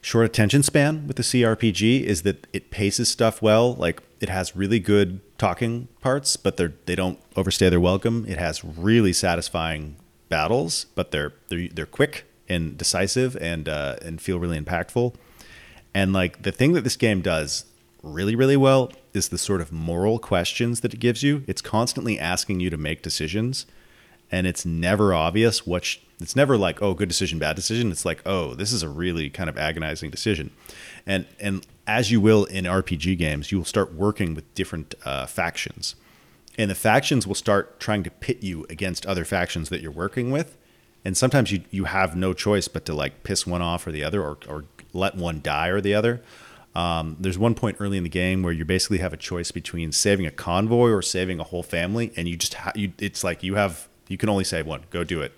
short attention span with the CRPG, is that it paces stuff well. Like it has really good talking parts, but they're they don't overstay their welcome. It has really satisfying battles, but they're they're they're quick and decisive and uh, and feel really impactful. And like the thing that this game does really really well is the sort of moral questions that it gives you. It's constantly asking you to make decisions, and it's never obvious which. It's never like oh good decision bad decision. It's like oh this is a really kind of agonizing decision, and and as you will in RPG games, you will start working with different uh, factions, and the factions will start trying to pit you against other factions that you're working with, and sometimes you you have no choice but to like piss one off or the other, or or let one die or the other. Um, there's one point early in the game where you basically have a choice between saving a convoy or saving a whole family, and you just ha- you it's like you have you can only save one. Go do it.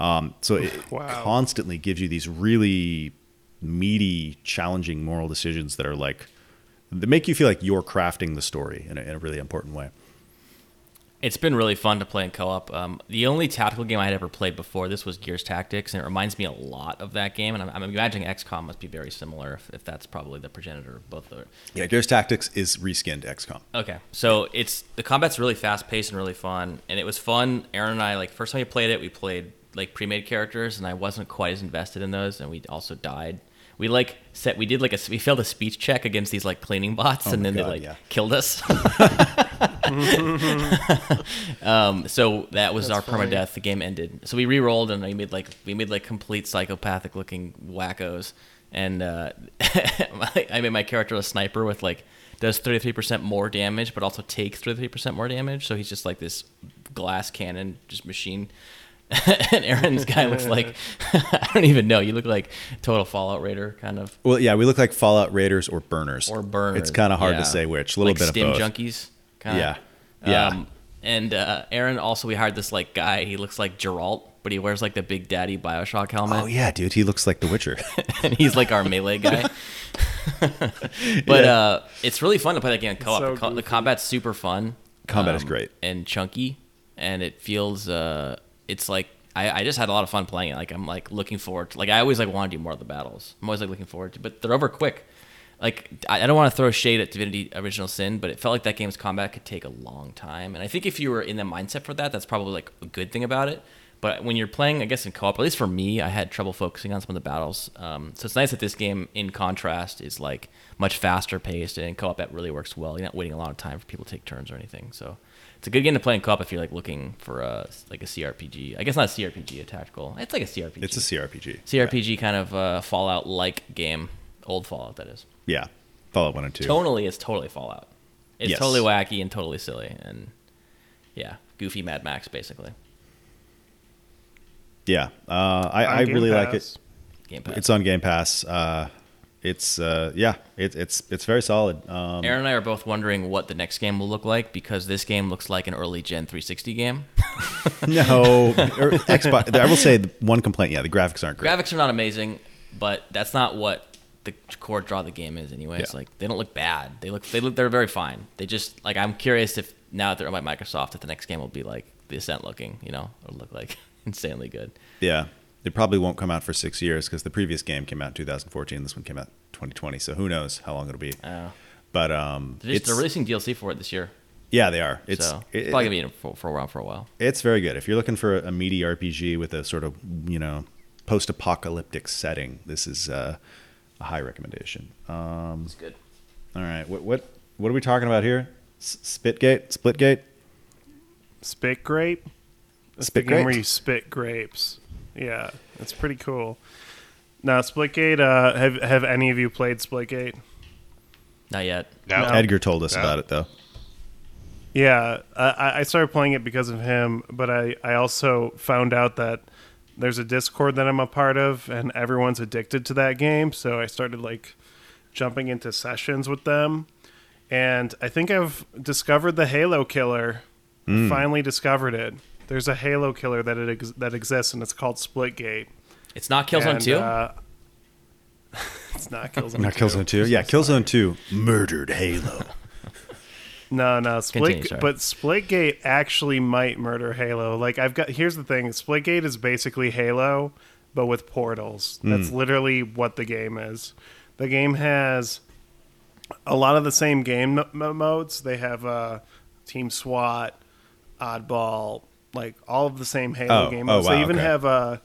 Um, so it Wow. constantly gives you these really meaty, challenging moral decisions that are like that make you feel like you're crafting the story in a, in a really important way. It's been really fun to play in co-op. Um, the only tactical game I had ever played before this was Gears Tactics, and it reminds me a lot of that game. And I'm, I'm imagining XCOM must be very similar, if, if that's probably the progenitor of both of it. Yeah, Gears Tactics is reskinned XCOM. Okay, so it's the combat's really fast paced and really fun, and it was fun. Aaron and I like first time we played it, we played like pre-made characters, and I wasn't quite as invested in those, and we also died. We like set we did like a we failed a speech check against these like cleaning bots, and then God, they like yeah. killed us. um, so that was our funny. permadeath. The game ended. So we re-rolled and we made like we made like complete psychopathic looking wackos. And uh, I made my character a sniper with like does 33% more damage, but also takes 33% more damage. So he's just like this glass cannon, just machine. and Aaron's guy looks like I don't even know. You look like total Fallout Raider kind of Well, yeah, we look like Fallout Raiders or Burners. or burners. It's kind of hard Yeah. to say which. A little like bit stim of both. junkies. Kinda. Yeah. Yeah. Um, and uh, Aaron also we hired this like guy. He looks like Geralt, but he wears like the Big Daddy Bioshock helmet, Oh yeah, dude, he looks like The Witcher. and he's like our melee guy. but uh, it's really fun to play that game co-op. so the, co- the combat's super fun. um, Combat is great. and chunky, and it feels. Uh, it's like I, I just had a lot of fun playing it. Like I'm like looking forward to. Like I always like want to do more of the battles. I'm always like looking forward to, but they're over quick. Like I, don't want to throw shade at Divinity Original Sin, but it felt like that game's combat could take a long time. And I think if you were in the mindset for that, that's probably like a good thing about it. But when you're playing, I guess in co-op, at least for me, I had trouble focusing on some of the battles. Um, so it's nice that this game, in contrast, is like much faster paced, and in co-op that really works well. You're not waiting a lot of time for people to take turns or anything. So it's a good game to play in co-op if you're like looking for a like a CRPG. I guess not a CRPG, a tactical. It's like a CRPG. it's a CRPG. CRPG kind of uh, Fallout like game, old Fallout that is. Yeah, Fallout One and Two. Tonally, it's totally Fallout. It's Yes. totally wacky and totally silly, and yeah, goofy Mad Max basically. Yeah, uh, I, I Game really like it. Game Pass. It's on Game Pass. Uh, it's uh, yeah, it, it's it's very solid. Um, Aaron and I are both wondering what the next game will look like because this game looks like an early Gen 360 game. no, or Xbox. I will say the one complaint. Yeah, the graphics aren't great. Graphics are not amazing, but that's not what the core draw of the game is anyway. It's Yeah. like they don't look bad. They look they look they're very fine. They just like I'm curious if now that they're owned by Microsoft, if the next game will be like the Ascent looking, you know, or look like insanely good. Yeah, it probably won't come out for six years because the previous game came out in 2014. This one came out 2020. So who knows how long it'll be? Uh, But um, they're, just, they're releasing DLC for it this year, yeah, they are. It's so it- probably gonna be in for, for a while. For a while. it's very good. If you're looking for a meaty RPG with a sort of you know post-apocalyptic setting, this is uh, a high recommendation. Um, It's good. all right, what what what are we talking about here? S- Spitgate, Splitgate, Spit grape. That's Spit the game where you spit grapes. Yeah, it's pretty cool. Now, Splitgate. Uh, have have any of you played Splitgate? Not yet. No. No. Edgar told us Yeah. about it though. Yeah, I, I started playing it because of him, but I, I also found out that there's a Discord that I'm a part of, and everyone's addicted to that game. So I started like jumping into sessions with them, and I think I've discovered the Halo killer. Finally discovered it. There's a Halo killer that it ex- that exists, and it's called Splitgate. It's not Killzone And, 2. uh, it's not Killzone. Not 2. Killzone 2. Yeah, Killzone 2 murdered Halo. No, no, Continue, Split, sorry. but Splitgate actually might murder Halo. Like I've got here's the thing: Splitgate is basically Halo, but with portals. That's literally what the game is. The game has a lot of the same game mo- mo- modes. They have uh, Team SWAT, Oddball, like all of the same Halo Oh, game oh, modes. wow, they even okay. have uh,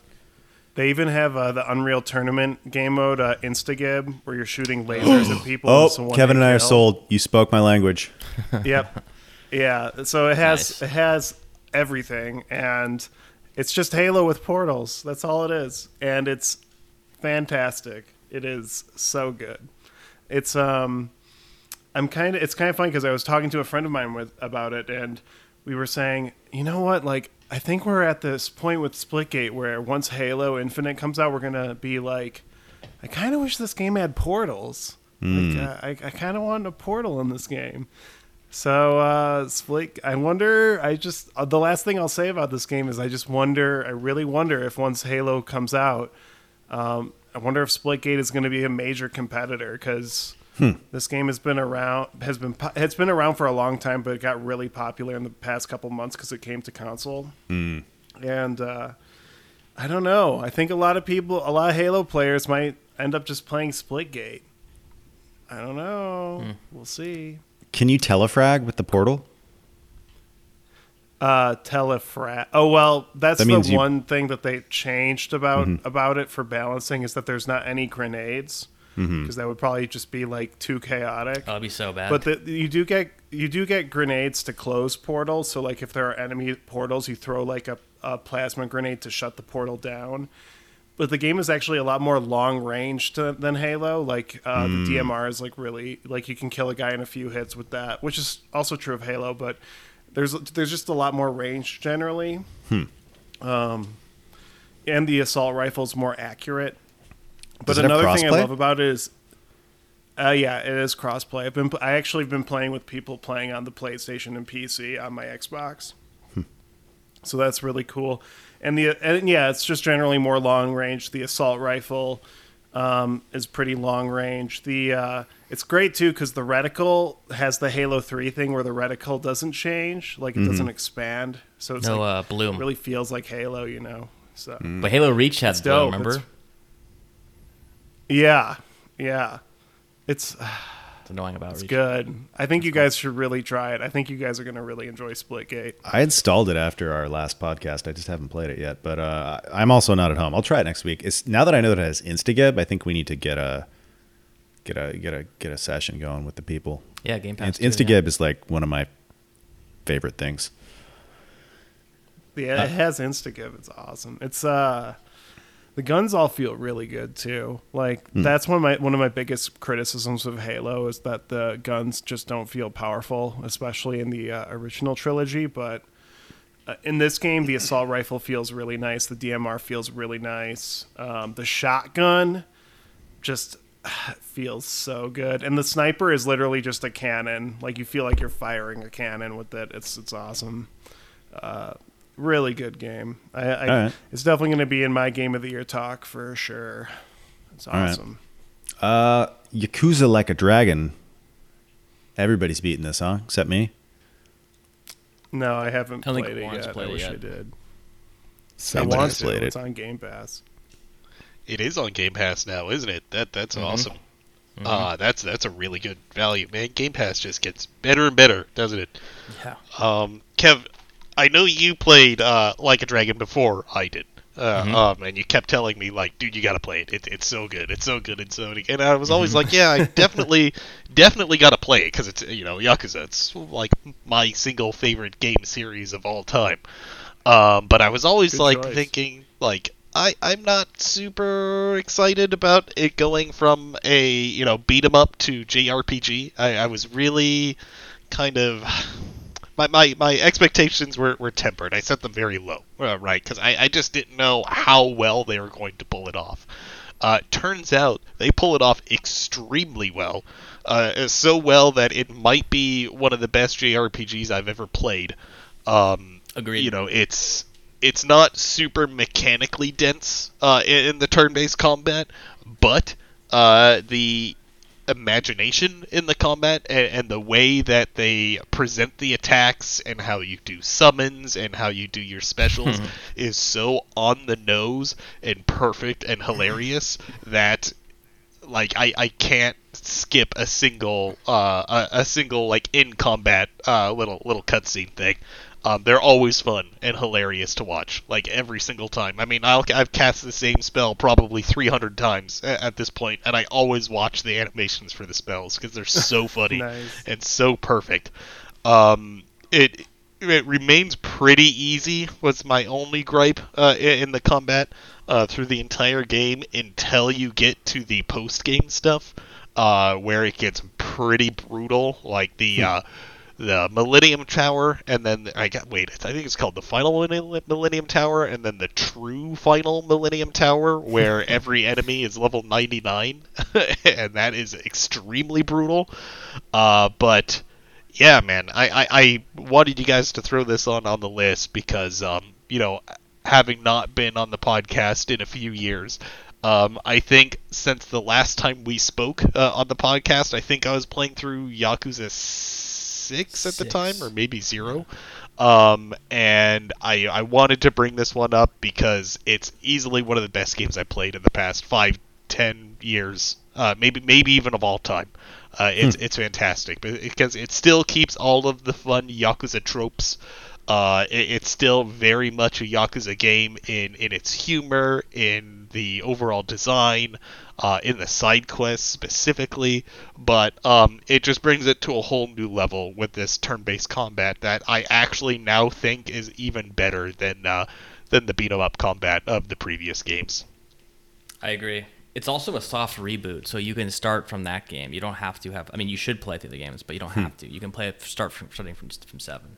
they even have uh, the Unreal Tournament game mode, uh, Instagib, where you're shooting lasers at people. Oh, it's Kevin and I are sold. You spoke my language. Yep. Yeah. So it has Nice. it has everything, and it's just Halo with portals. That's all it is, and it's fantastic. It is so good. It's um, I'm kind of it's kind of funny because I was talking to a friend of mine with about it, and we were saying, you know what, like I think we're at this point with Splitgate where once Halo Infinite comes out, we're gonna be like, I kind of wish this game had portals. Like, uh, I, I kind of want a portal in this game. So, uh, Split, I wonder, I just, uh, the last thing I'll say about this game is I just wonder, I really wonder if once Halo comes out, um, I wonder if Splitgate is going to be a major competitor because this game has been around, has been, it's been around for a long time, but it got really popular in the past couple months because it came to console. And, uh, I don't know. I think a lot of people, a lot of Halo players might end up just playing Splitgate. I don't know. We'll see. Can you telefrag with the portal? Uh, telefrat. Oh well, that's That the means you- one thing that they changed about about it for balancing is that there's not any grenades because that would probably just be like too chaotic. Oh, that'd be so bad. But the, you do get you do get grenades to close portals. So like if there are enemy portals, you throw like a, a plasma grenade to shut the portal down. But the game is actually a lot more long range to, than Halo. Like uh, the DMR is like really like you can kill a guy in a few hits with that, which is also true of Halo. But there's there's just a lot more range generally. Um, and the assault rifle's more accurate. But Does it another thing I love about it is uh, yeah, it is crossplay. I've been I actually have been playing with people playing on the PlayStation and PC on my Xbox. So that's really cool. And the and yeah, it's just generally more long range. The assault rifle um, is pretty long range. The uh, it's great too because the reticle has the Halo Three thing where the reticle doesn't change, like it doesn't expand. So it's no like, uh, bloom. it really feels like Halo, you know. So But Halo Reach has It's bloom. Remember? It's- yeah, yeah, it's It's annoying about it's Reach. good. I think you guys should really try it. I think you guys are gonna really enjoy Splitgate. I installed it after our last podcast. I just haven't played it yet, but uh, I'm also not at home. I'll try it next week. It's now that I know that it has Instagib. I think we need to get a get a get a get a session going with the people. Yeah, Game Pass. And too, yeah. Instagib is like one of my favorite things. Yeah, it has Instagib. It's awesome. It's uh the guns all feel really good too. Like that's one of my one of my biggest criticisms of Halo is that the guns just don't feel powerful, especially in the uh, original trilogy. But uh, in this game, the assault rifle feels really nice. The DMR feels really nice. Um, the shotgun just feels so good, and the sniper is literally just a cannon. Like you feel like you're firing a cannon with it. It's it's awesome really good game. I, I All right. it's definitely going to be in my game of the year talk for sure. It's right. awesome. Uh, Yakuza Like a Dragon. Everybody's beating this, huh? Except me. No, I haven't I played it Warren's yet. played I it wish yet. I did. I Somebody's want to. played It's on Game Pass. It is on Game Pass now, isn't it? That that's Mm-hmm. awesome. Ah, that's that's a really good value, man. Game Pass just gets better and better, doesn't it? Yeah. Um, Kev, I know you played uh, Like a Dragon before I did. Uh, Mm-hmm. um, and you kept telling me like, dude, you gotta play it. it. It's so good. It's so good. It's so. And I was Mm-hmm. always like, yeah, I definitely, definitely gotta play it because it's you know Yakuza. It's like my single favorite game series of all time. Um, but I was always Good like choice. thinking like. I, I'm not super excited about it going from a you know beat 'em up to JRPG. I, I was really kind of my, my, my expectations were, were tempered. I set them very low, uh, right? Because I, I just didn't know how well they were going to pull it off. Uh, turns out they pull it off extremely well. Uh, so well that it might be one of the best JRPGs I've ever played. Um, Agreed. You know, it's it's not super mechanically dense uh, in, in the turn-based combat, but uh, the imagination in the combat and, and the way that they present the attacks and how you do summons and how you do your specials is so on the nose and perfect and hilarious that like I, I can't skip a single uh a, a single like in combat uh little little cutscene thing. Um, they're always fun and hilarious to watch, like every single time. I mean, I'll, I've cast the same spell probably 300 times at, at this point, and I always watch the animations for the spells because they're so funny Nice. and so perfect. Um, it it remains pretty easy. Was my only gripe uh, in the combat uh, through the entire game until you get to the post game stuff, uh, where it gets pretty brutal. Like the uh, the Millennium Tower, and then I got wait, I think it's called the Final Millennium Tower, and then the True Final Millennium Tower, where every enemy is level 99, and that is extremely brutal. Uh, but yeah, man, I, I, I wanted you guys to throw this on on the list because, um, you know, having not been on the podcast in a few years, um, I think since the last time we spoke uh, on the podcast, I think I was playing through Yakuza six at the time, or maybe zero. Um, and I I wanted to bring this one up because it's easily one of the best games I played in the past five, ten years, uh, maybe maybe even of all time. Uh, it's it's fantastic, but because it still keeps all of the fun Yakuza tropes. Uh, it, it's still very much a Yakuza game in in its humor, in the overall design, uh, in the side quests specifically. But um, it just brings it to a whole new level with this turn-based combat that I actually now think is even better than uh, than the beat 'em up combat of the previous games. I agree. It's also a soft reboot, so you can start from that game. You don't have to have. I mean, you should play through the games, but you don't have to. You can play it start from starting from from seven.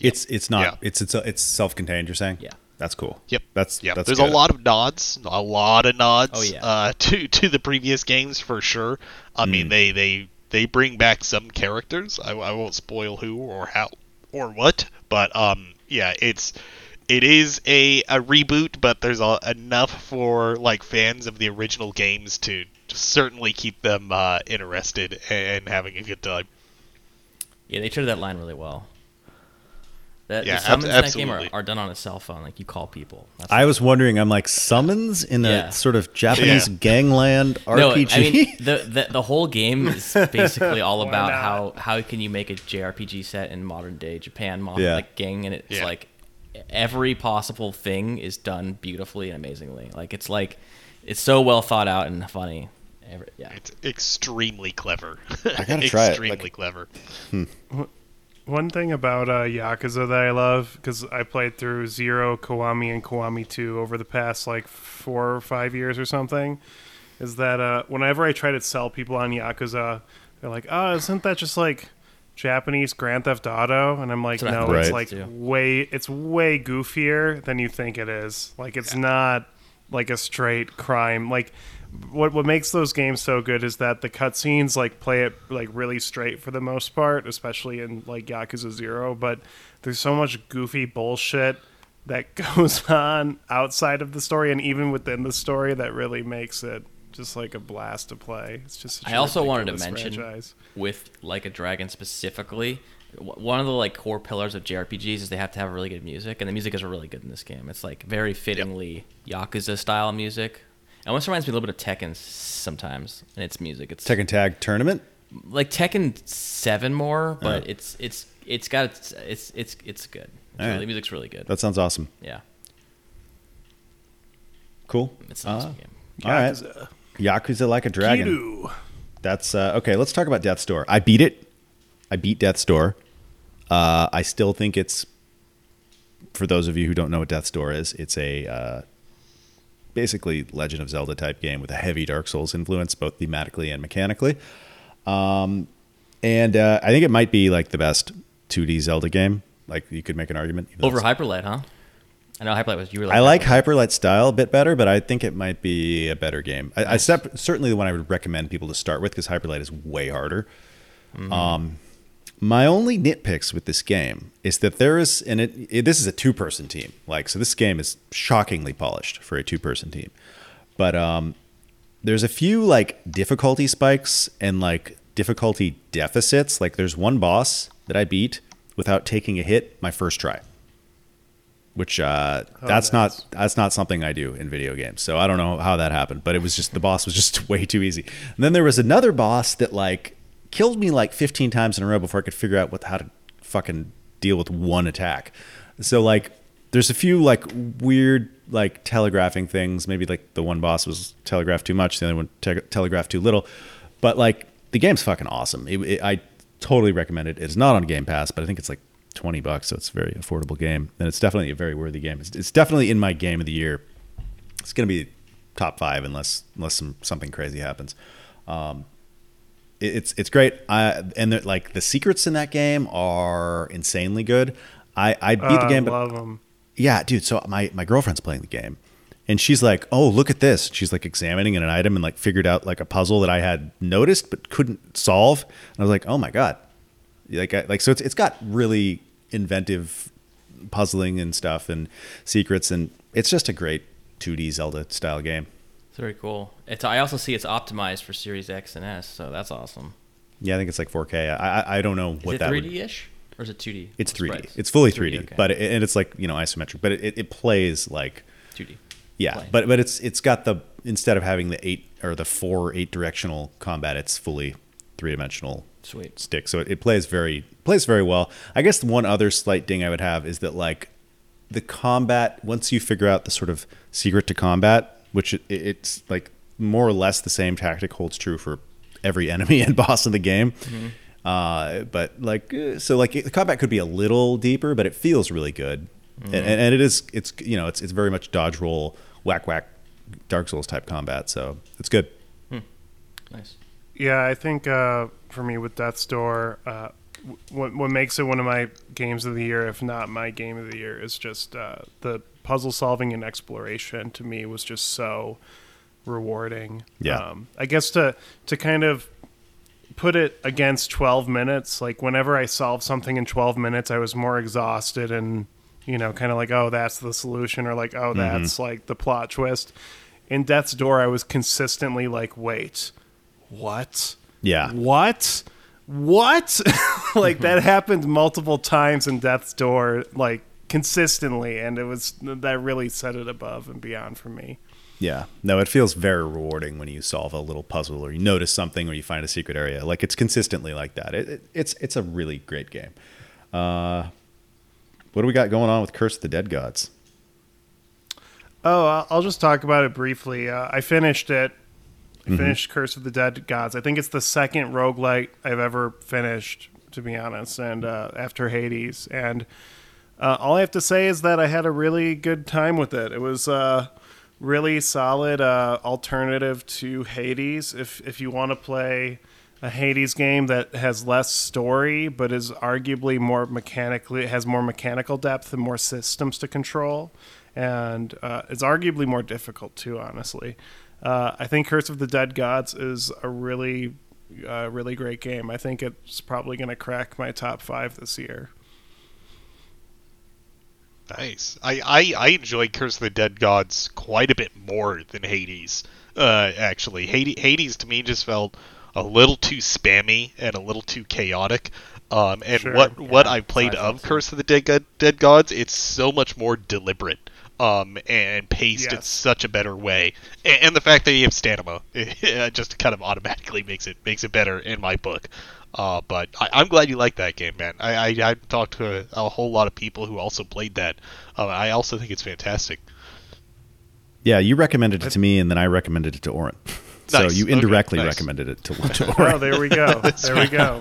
It's it's not Yeah. it's it's it's self-contained. You're saying? Yeah. That's cool. Yep. That's Yep. That's There's good. a lot of nods, a lot of nods. Oh, yeah. Uh, to to the previous games for sure. I Hmm. mean, they they they bring back some characters. I, I won't spoil who or how or what, but um, yeah, it's it is a a reboot, but there's a, enough for like fans of the original games to, to certainly keep them uh, interested and having a good time. Yeah, they treated that line really well. That, Yeah, the summons ab- in that game are, absolutely. are done on a cell phone. Like you call people. That's I was wondering. I'm like summons in a Yeah. sort of Japanese Yeah. gangland No, RPG. I mean the, the the whole game is basically all about how how can you make a JRPG set in modern day Japan, modern Yeah. like gang, and it's Yeah. like every possible thing is done beautifully and amazingly. Like it's like it's so well thought out and funny. Every, yeah, It's extremely clever. I gotta try it, Extremely like- clever. Hmm. One thing about uh, Yakuza that I love, because I played through Zero, Kiwami, and Kiwami 2 over the past like four or five years or something, is that uh, whenever I try to sell people on Yakuza, they're like, oh, isn't that just like Japanese Grand Theft Auto? And I'm like, That's no, thought it's like way, it's way goofier than you think it is. Like, it's not like a straight crime. Like, what what makes those games so good is that the cutscenes like play it like really straight for the most part, especially in like Yakuza Zero. But there's so much goofy bullshit that goes on outside of the story and even within the story that really makes it just like a blast to play. It's just. Such I a also wanted to mention franchise. with like a dragon specifically. One of the like core pillars of JRPGs is they have to have really good music, and the music is really good in this game. It's like very fittingly Yakuza style music. It almost reminds me a little bit of Tekken sometimes, and its music. It's Tekken Tag Tournament. like Tekken Seven more, but Yeah. it's it's it's got it's it's it's, it's good. It's really, right. The music's really good. That sounds awesome. yeah, Cool. it's an awesome Uh, game. All right. Yakuza. Yakuza like a dragon. Kiru. That's uh, okay. Let's talk about Death's Door. I beat it. I beat Death's Door. Uh, I still think it's for those of you who don't know what Death's Door is. It's a uh, basically Legend of Zelda type game with a heavy Dark Souls influence, both thematically and mechanically. Um, and uh, I think it might be like the best 2D Zelda game. Like you could make an argument Over Hyperlight, huh? I know Hyperlight was you were. I like Hyperlight style a bit better, but I think it might be a better game. I, I sep- certainly the one I would recommend people to start with because Hyperlight is way harder. Um, my only nitpicks with this game is that there is, and it, it this is a two-person team. Like, so this game is shockingly polished for a two-person team, but um, there's a few like difficulty spikes and like difficulty deficits. Like there's one boss that I beat without taking a hit my first try. Which uh, Oh, that's nice. not that's not something I do in video games. So I don't know how that happened, but it was just the boss was just way too easy. And then there was another boss that like killed me like 15 times in a row before I could figure out what how to fucking deal with one attack. So like there's a few like weird like telegraphing things. Maybe like the one boss was telegraphed too much, the other one te- telegraphed too little. But like the game's fucking awesome. It, it, I totally recommend it. It's not on Game Pass, but I think it's like 20 bucks, so it's a very affordable game, and it's definitely a very worthy game. It's, it's definitely in my game of the year. It's gonna be top five unless unless some, something crazy happens. Um, it's it's great. I and the, like the secrets in that game are insanely good. I I beat the Uh, game, but love them. yeah, dude. So my my girlfriend's playing the game, and she's like, "Oh, look at this." She's like examining an item and like figured out like a puzzle that I had noticed but couldn't solve. And I was like, "Oh my god!" Like I, like so it's it's got really inventive puzzling and stuff and secrets, and it's just a great 2D Zelda style game. It's very cool. It's I also see it's optimized for Series X and S, so that's awesome. Yeah, I think it's like 4K. I I, I don't know Is what it that. 3D ish or is it 2D? It's 3D. Sprites? It's fully 3D, okay. but it, and it's like you know isometric, but it, it plays like 2D. Yeah, play. but but it's it's got the instead of having the eight or the four eight directional combat, it's fully three dimensional Sweet. stick. So it, it plays very plays very well. I guess the one other slight ding I would have is that like the combat once you figure out the sort of secret to combat, which it, it's like more or less the same tactic holds true for every enemy and boss in the game. Uh, but like uh, so like the combat could be a little deeper, but it feels really good, and, and, and it is it's you know it's it's very much dodge roll whack whack Dark Souls type combat. So it's good. Nice. Yeah, I think uh, for me with Death's Door, uh, what what makes it one of my games of the year, if not my game of the year, is just uh, the puzzle solving and exploration. To me, was just so rewarding. Yeah. Um, I guess to to kind of put it against 12 minutes, like whenever I solved something in 12 minutes, I was more exhausted and you know, kind of like, oh, that's the solution, or like, oh, that's like the plot twist. In Death's Door, I was consistently like, wait, what? Yeah. What? What? like that happened multiple times in Death's Door, like consistently, and it was that really set it above and beyond for me. Yeah. No, it feels very rewarding when you solve a little puzzle or you notice something or you find a secret area. Like it's consistently like that. It, it, it's it's a really great game. Uh, what do we got going on with Curse of the Dead Gods? Oh, I'll- just talk about it briefly. Uh, I finished it. I finished Curse of the Dead Gods. I think it's the second roguelite I've ever finished, to be honest, and uh, after Hades. And uh, all I have to say is that I had a really good time with it. It was uh, really solid uh, alternative to Hades. If if you want to play a Hades game that has less story but is arguably more mechanically has more mechanical depth and more systems to control, and uh, it's arguably more difficult too. Honestly, uh, I think Curse of the Dead Gods is a really uh, really great game. I think it's probably going to crack my top five this year. Nice. I, I, I enjoy Curse of the Dead Gods quite a bit more than Hades. Uh, actually, Hades, Hades to me just felt a little too spammy and a little too chaotic. Um, and Sure, what what yeah, I played of. Curse of the Dead, Dead Gods, it's so much more deliberate. Um, and paced in such a better way, and, and the fact that you have stamina just kind of automatically makes it makes it better in my book. Uh, but I, I'm glad you like that game, man. I, I, I talked to a, a whole lot of people who also played that. Uh, I also think it's fantastic. Yeah, you recommended it to me, and then I recommended it to Auron. So Nice. you Okay, indirectly nice. recommended it to, to Oh, there we go. there we go.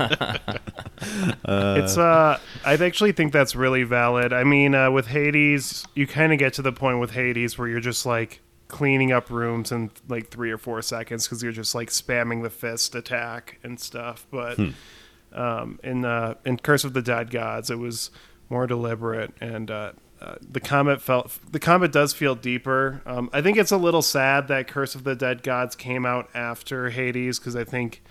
it's uh, I actually think that's really valid. I mean, uh, with Hades, you kind of get to the point with Hades where you're just like cleaning up rooms in like three or four seconds because you're just like spamming the fist attack and stuff. But um, in uh, in Curse of the Dead Gods, it was more deliberate and. Uh, uh, the combat felt the combat does feel deeper. Um, I think it's a little sad that Curse of the Dead Gods came out after Hades because I think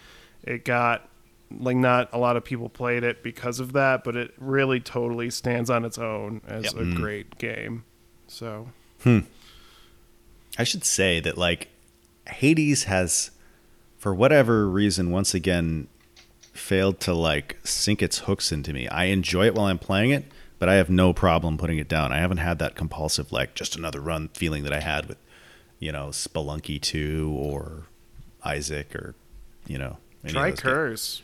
it got like not a lot of people played it because of that, but it really totally stands on its own as Yep. a great game. So I should say that like Hades has, for whatever reason, once again failed to like sink its hooks into me. I enjoy it while I'm playing it, but I have no problem putting it down. I haven't had that compulsive like just another run feeling that I had with, you know, Spelunky 2 or Isaac or, you know, any of Try those games. Curse.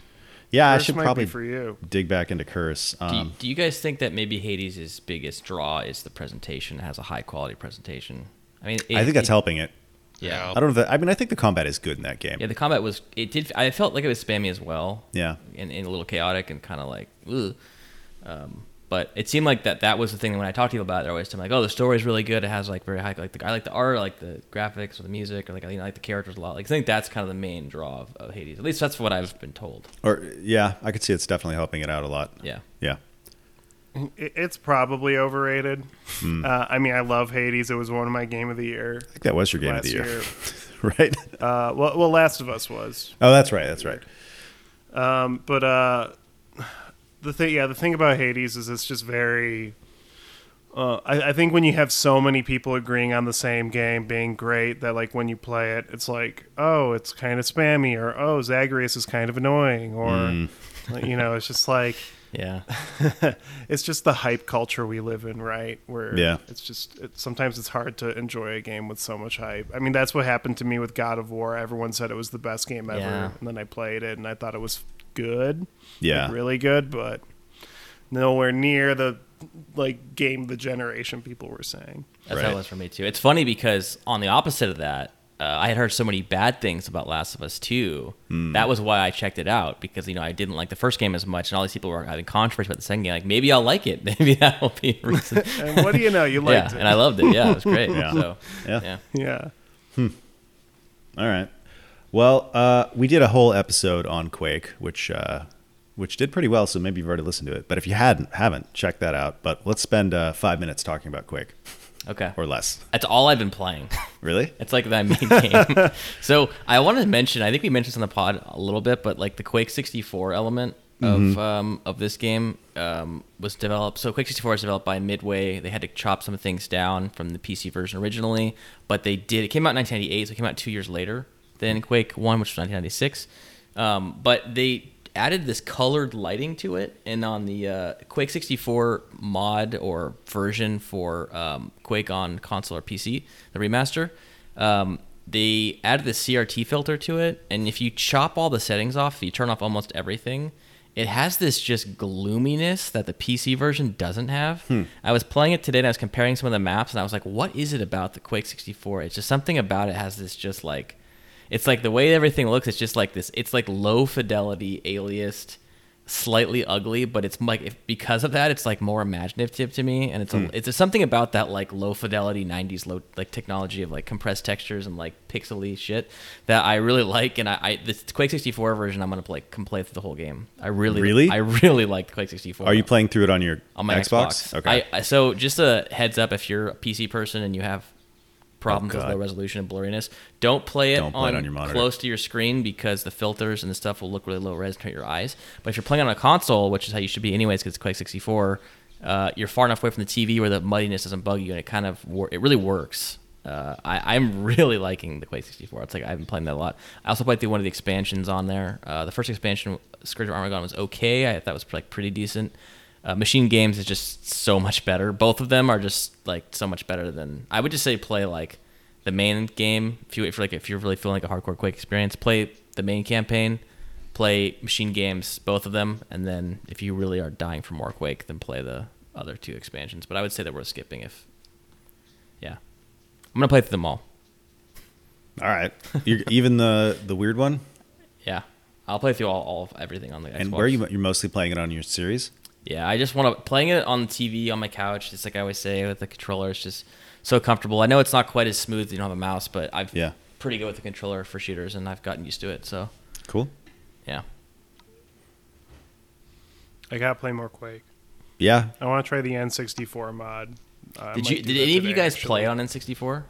Yeah, I should probably for you. dig back into Curse. Do you, Um, do you guys think that maybe Hades' biggest draw is the presentation? It has a high quality presentation. I mean, it, I think that's it- helping it. Yeah. I don't know. If that, I mean, I think the combat is good in that game. Yeah, the combat was. It did. I felt like it was spammy as well. Yeah. and, and a little chaotic and kind of like, ugh. Um, but it seemed like that that was the thing that when I talk to people about it, they're always telling me like, oh, the story's really good. It has like very high, like the I like the art, I like the graphics or the music, or like I, you know, I like the characters a lot. Like I think that's kind of the main draw of, of Hades. At least that's what I've been told. Or yeah, I could see it's definitely helping it out a lot. Yeah. Yeah. It's probably overrated. Hmm. Uh, I mean, I love Hades. It was one of my game of the year. I think that was your game of the year, year. right? Uh, well, well, Last of Us was. Oh, that's right. That's right. Um, but uh, the thing, yeah, the thing about Hades is it's just very. Uh, I, I think when you have so many people agreeing on the same game being great, that like when you play it, it's like, oh, it's kind of spammy, or oh, Zagreus is kind of annoying, or Mm. you know, it's just like Yeah. it's just the hype culture we live in, right? Where Yeah. it's just it, sometimes it's hard to enjoy a game with so much hype. I mean, that's what happened to me with God of War. Everyone said it was the best game ever, Yeah. and then I played it and I thought it was good, Yeah. like, really good, but nowhere near the like game the generation people were saying. That's how it was for me too. It's funny because on the opposite of that, uh, I had heard so many bad things about Last of Us 2. Hmm. That was why I checked it out because you know I didn't like the first game as much, and all these people were having controversy about the second game. Like maybe I'll like it. Maybe that will be a reason. And what do you know? You yeah, liked it. and I loved it. Yeah, it was great. Yeah. So Yeah. yeah, yeah. All right. Well, uh, we did a whole episode on Quake, which uh, which did pretty well. So maybe you've already listened to it. But if you hadn't, haven't, check that out. But let's spend uh, five minutes talking about Quake okay. or less. That's all I've been playing. Really? It's like that main game. so I want to mention. I think we mentioned this on the pod a little bit, but like the Quake 64 element of um, of this game um, was developed. So Quake 64 was developed by Midway. They had to chop some things down from the PC version originally, but they did. It came out in 1998, so it came out two years later than Quake One, which was 1996. Um, but they added this colored lighting to it, and on the uh, Quake 64 mod or version for um, Quake on console or PC, the remaster, um, they added the CRT filter to it, and if you chop all the settings off, if you turn off almost everything, it has this just gloominess that the PC version doesn't have. I was playing it today and I was comparing some of the maps, and I was like, what is it about the Quake 64? It's just something about it has this just like it's like the way everything looks. It's just like this. It's like low fidelity, aliased, slightly ugly, but it's like if, because of that, it's like more imaginative to me. And it's a, hmm. it's a, something about that like low fidelity '90s low like technology of like compressed textures and like pixely shit that I really like. And I, I this Quake 64 version, I'm gonna play can play through the whole game. I really, Really? I really like Quake 64 Are you playing through it on your on my Xbox. Okay. I, I, so just a heads up, if you're a PC person and you have problems with Oh, God. low resolution and blurriness, don't play it, Don't play on, it on your monitor. close to your screen because the filters and the stuff will look really low res and hurt your eyes. But if you're playing on a console, which is how you should be anyways, because it's Quake 64, uh, you're far enough away from the TV where the muddiness doesn't bug you, and it kind of wor- it really works. Uh, I, I'm really liking the Quake 64. It's like I've been playing that a lot. I also played through one of the expansions on there. Uh, the first expansion, Scourge of Armageddon, was okay. I thought it was like pretty decent. Uh, MachineGames is just so much better. Both of them are just like so much better than I would just say play like the main game. If you if you're like if you're really feeling like a hardcore Quake experience, play the main campaign, play MachineGames, both of them, and then if you really are dying for more Quake, then play the other two expansions. But I would say that we're skipping if, yeah, I'm gonna play through them all. All right. You're, even the the weird one. Yeah, I'll play through all, all of everything on the Xbox. And where are you? You're mostly playing it on your series. Yeah, I just want to playing it on the TV on my couch. It's like I always say with the controller, it's just so comfortable. I know it's not quite as smooth. You don't have a mouse, but I've Yeah. pretty good with the controller for shooters, and I've gotten used to it. So Cool. yeah, I gotta play more Quake. Yeah. I want to try the N64 mod. Uh, did you? Did that any of you guys actually. play on N64?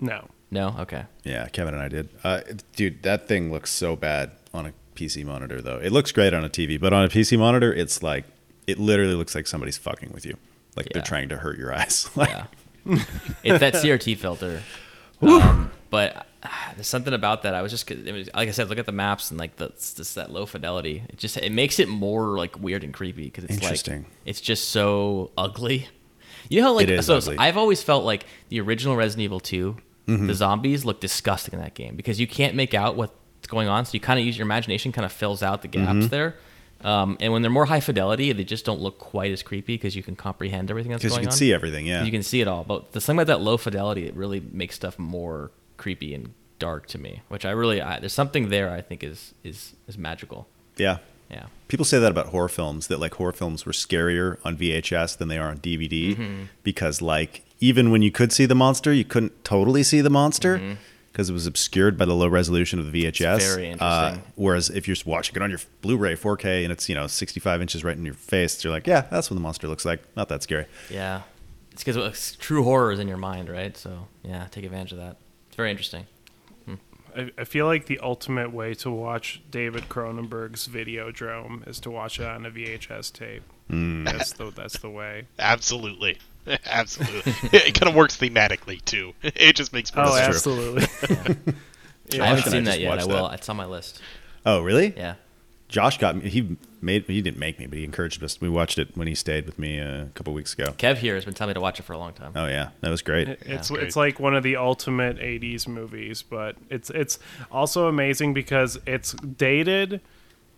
No. No. Okay. Yeah. Kevin and I did. Uh, dude, that thing looks so bad on a PC monitor, though. It looks great on a TV, but on a PC monitor, it's like it literally looks like somebody's fucking with you. Like they're trying to hurt your eyes. Like, Yeah. it's that CRT filter. Um, but there's something about that. I was just it was, like I said, look at the maps and like the it's just that low fidelity. It just it makes it more like weird and creepy because it's Interesting. like it's just so ugly. You know how like so ugly. I've always felt like the original Resident Evil 2, Mm-hmm. the zombies look disgusting in that game because you can't make out what's going on. So you kind of use your imagination, kind of fills out the gaps Mm-hmm. there. Um, and when they're more high fidelity, they just don't look quite as creepy because you can comprehend everything that's going on. Because you can on. see everything, yeah. You can see it all. But the thing about that low fidelity, it really makes stuff more creepy and dark to me, which I really I, there's something there I think is is is magical. yeah. Yeah. People say that about horror films that like horror films were scarier on VHS than they are on DVD Mm-hmm. because like even when you could see the monster, you couldn't totally see the monster Mm-hmm. Because it was obscured by the low resolution of the VHS. very Uh, interesting. whereas if you're watching it on your Blu-ray 4K and it's you know 65 inches right in your face, you're like, yeah, that's what the monster looks like. Not that scary. Yeah. It's because true horror is in your mind, right? So yeah, take advantage of that. It's very interesting. I, I feel like the ultimate way to watch David Cronenberg's Videodrome is to watch it on a VHS tape. Hmm. That's the that's the way. Absolutely. Absolutely. it kind of works thematically too. It just makes more Oh, sense. absolutely. I haven't and I seen that yet. I will. that. It's on my list. Oh, really? Yeah. Josh got me. He made. He didn't make me, but he encouraged us. We watched it when he stayed with me uh, a couple weeks ago. Kev here has been telling me to watch it for a long time. Oh yeah, that was great. It's great. it's like one of the ultimate '80s movies, but it's it's also amazing because it's dated,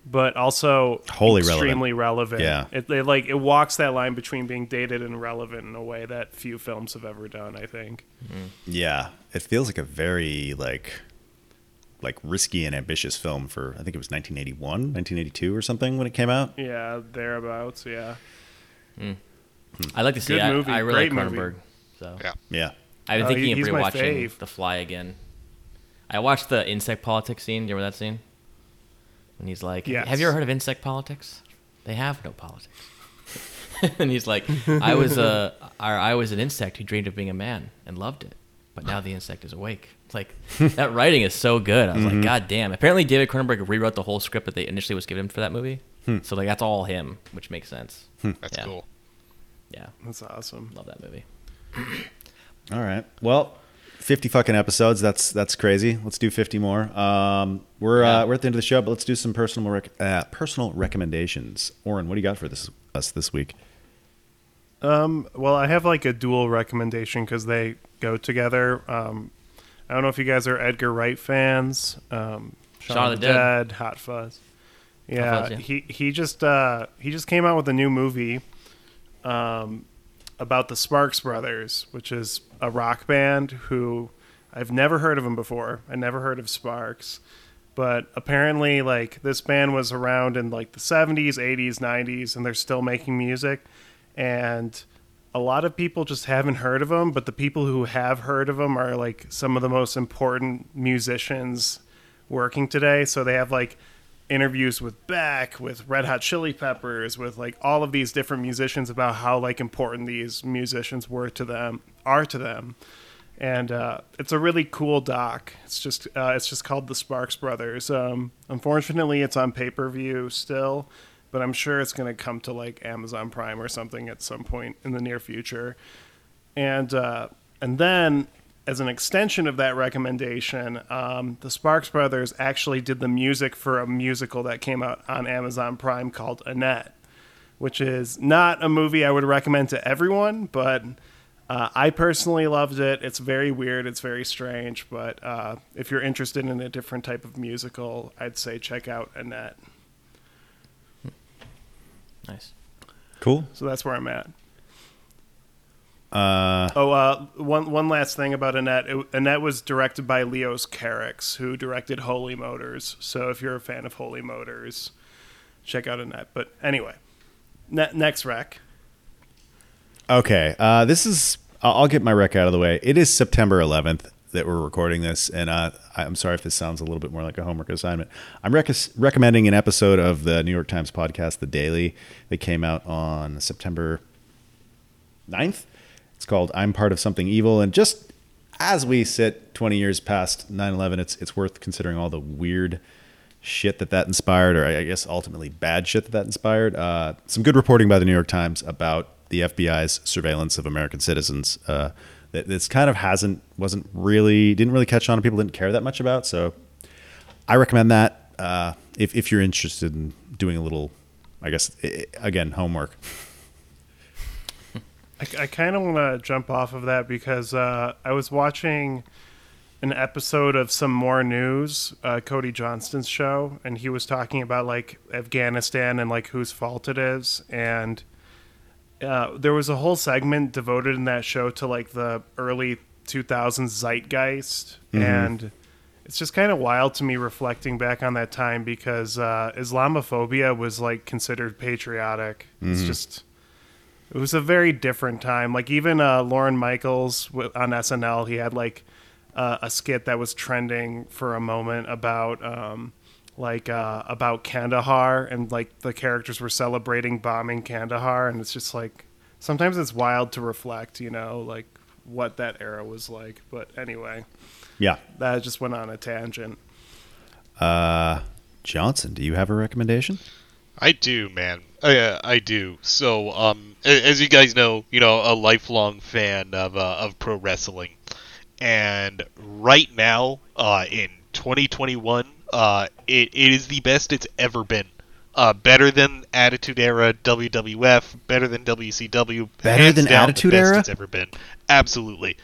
but also Wholly relevant. extremely relevant. Yeah. it, it like it walks that line between being dated and relevant in a way that few films have ever done. I think. Mm. Yeah, it feels like a very like like risky and ambitious film for I think it was 1981, 1982 or something when it came out. Yeah, thereabouts. Yeah. Mm. Hmm. I like to see. Good I, movie, I really great like movie. Cronenberg. So Yeah. Yeah. I've been Oh, thinking he- of he's rewatching. The Fly again. I watched the insect politics scene. Do you remember that scene? When he's like, Yes. "Have you ever heard of insect politics? They have no politics." and he's like, "I was a, I I was an insect who dreamed of being a man and loved it, but now the insect is awake." It's like that writing is so good. I was Mm-hmm. like, "God damn!" Apparently, David Cronenberg rewrote the whole script that they initially was given for that movie. Hmm. So like that's all him, which makes sense. That's Yeah. cool. Yeah, That's awesome. love that movie. All right. Well, 50 fucking episodes. That's that's crazy. Let's do 50 more. Um, we're Yeah. uh, we're at the end of the show, but let's do some personal rec- uh, personal recommendations. Auron, what do you got for this us this week? Um, well, I have like a dual recommendation because they go together. Um, I don't know if you guys are Edgar Wright fans. Um, Shaun, of the, Dead. Hot Fuzz. Yeah, Fuzz, yeah. he he just uh, he just came out with a new movie um, about the Sparks Brothers, which is a rock band who I've never heard of them before. I never heard of Sparks, but apparently, like this band was around in like the '70s, '80s, '90s, and they're still making music. And a lot of people just haven't heard of them, but the people who have heard of them are like some of the most important musicians working today. So they have like interviews with Beck, with Red Hot Chili Peppers, with like all of these different musicians about how like important these musicians were to them, are to them. And uh, it's a really cool doc. It's just uh, it's just called The Sparks Brothers. Um, unfortunately, it's on pay per view still, but I'm sure it's going to come to like Amazon Prime or something at some point in the near future. And uh, and then as an extension of that recommendation, um, the Sparks Brothers actually did the music for a musical that came out on Amazon Prime called Annette, which is not a movie I would recommend to everyone, but uh, I personally loved it. It's very weird, it's very strange, but uh, if you're interested in a different type of musical, I'd say check out Annette. Nice. Cool. So that's where I'm at. Uh, Oh, uh, one one last thing about Annette. It, Annette was directed by Leos Carax, who directed Holy Motors. So if you're a fan of Holy Motors, check out Annette. But anyway, ne- next rec. Okay, uh, this is. I'll I'll get my rec out of the way. It is September 11th that we're recording this, and uh, I'm sorry if this sounds a little bit more like a homework assignment. I'm rec- recommending an episode of the New York Times podcast, The Daily, that came out on September 9th. It's called "I'm Part of Something Evil," and just as we sit 20 years past 9/11, it's it's worth considering all the weird shit that that inspired, or I guess ultimately bad shit that that inspired. Uh, some good reporting by the New York Times about the FBI's surveillance of American citizens uh, that this kind of hasn't wasn't really didn't really catch on people didn't care that much about. So I recommend that uh, if if you're interested in doing a little, I guess again homework. I, I kind of want to jump off of that because uh, I was watching an episode of some more news, uh, Cody Johnston's show, and he was talking about like Afghanistan and like whose fault it is, and uh, there was a whole segment devoted in that show to like the early 2000s zeitgeist, and it's just kind of wild to me reflecting back on that time because uh, Islamophobia was like considered patriotic. It's just it was a very different time. Like even uh, Lorne Michaels on SNL, he had like uh, a skit that was trending for a moment about um, like uh, about Kandahar, and like the characters were celebrating bombing Kandahar, and it's just like sometimes it's wild to reflect, you know, like what that era was like. But anyway, Yeah, that just went on a tangent. uh, Johnson, do you have a recommendation? I do, man. I, uh, I do. So, um, as you guys know, you know, a lifelong fan of uh, of pro wrestling, and right now, uh, in 2021, uh, it, it is the best it's ever been. Uh, better than Attitude Era WWF, better than WCW, Better than Attitude the best Era? It's ever been. Absolutely,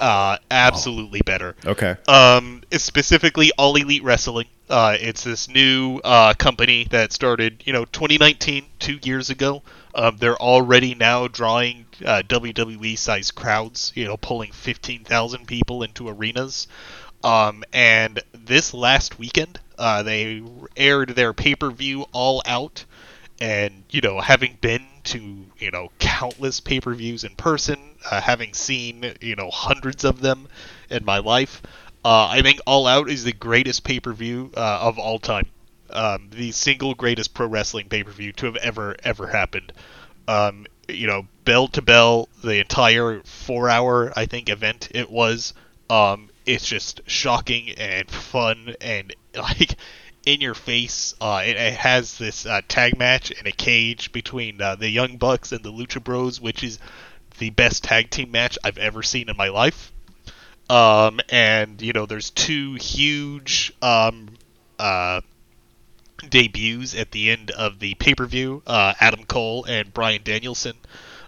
uh, absolutely better Okay. um, specifically All Elite Wrestling. Uh, it's this new uh, company that started, you know, 2019, two years ago. Um, they're already now drawing uh, WWE-sized crowds, you know, pulling 15,000 people into arenas. Um, and this last weekend, uh, they aired their pay-per-view All Out, and you know, having been to you know countless pay-per-views in person, uh, having seen you know hundreds of them in my life, uh, I think All Out is the greatest pay-per-view uh, of all time. Um, the single greatest pro wrestling pay-per-view to have ever ever happened. Um, you know, bell to bell, the entire four-hour I think event it was. Um, it's just shocking and fun and like in your face. Uh, it, it has this uh, tag match in a cage between uh, the Young Bucks and the Lucha Bros, which is the best tag team match I've ever seen in my life. Um, and you know, there's two huge um, uh, debuts at the end of the pay per view. Uh, Adam Cole and Bryan Danielson,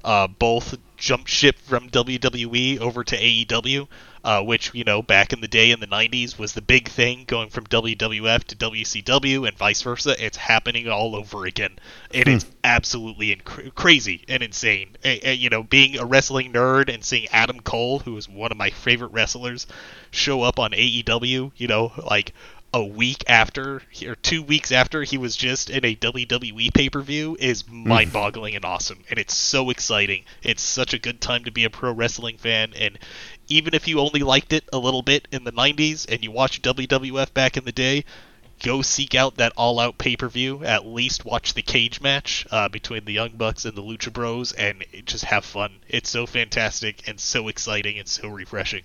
uh, both jumped ship from WWE over to AEW, uh, which you know back in the day in the '90s was the big thing, going from WWF to WCW and vice versa. It's happening all over again. It is absolutely inc- crazy and insane. A- a- you know, being a wrestling nerd and seeing Adam Cole, who is one of my favorite wrestlers, show up on AEW. You know, like a week after or two weeks after he was just in a WWE pay per view is mind boggling and awesome. And it's so exciting. It's such a good time to be a pro wrestling fan. And even if you only liked it a little bit in the 90s and you watched WWF back in the day, go seek out that all out pay per view. At least watch the cage match uh, between the Young Bucks and the Lucha Bros and just have fun. It's so fantastic and so exciting and so refreshing.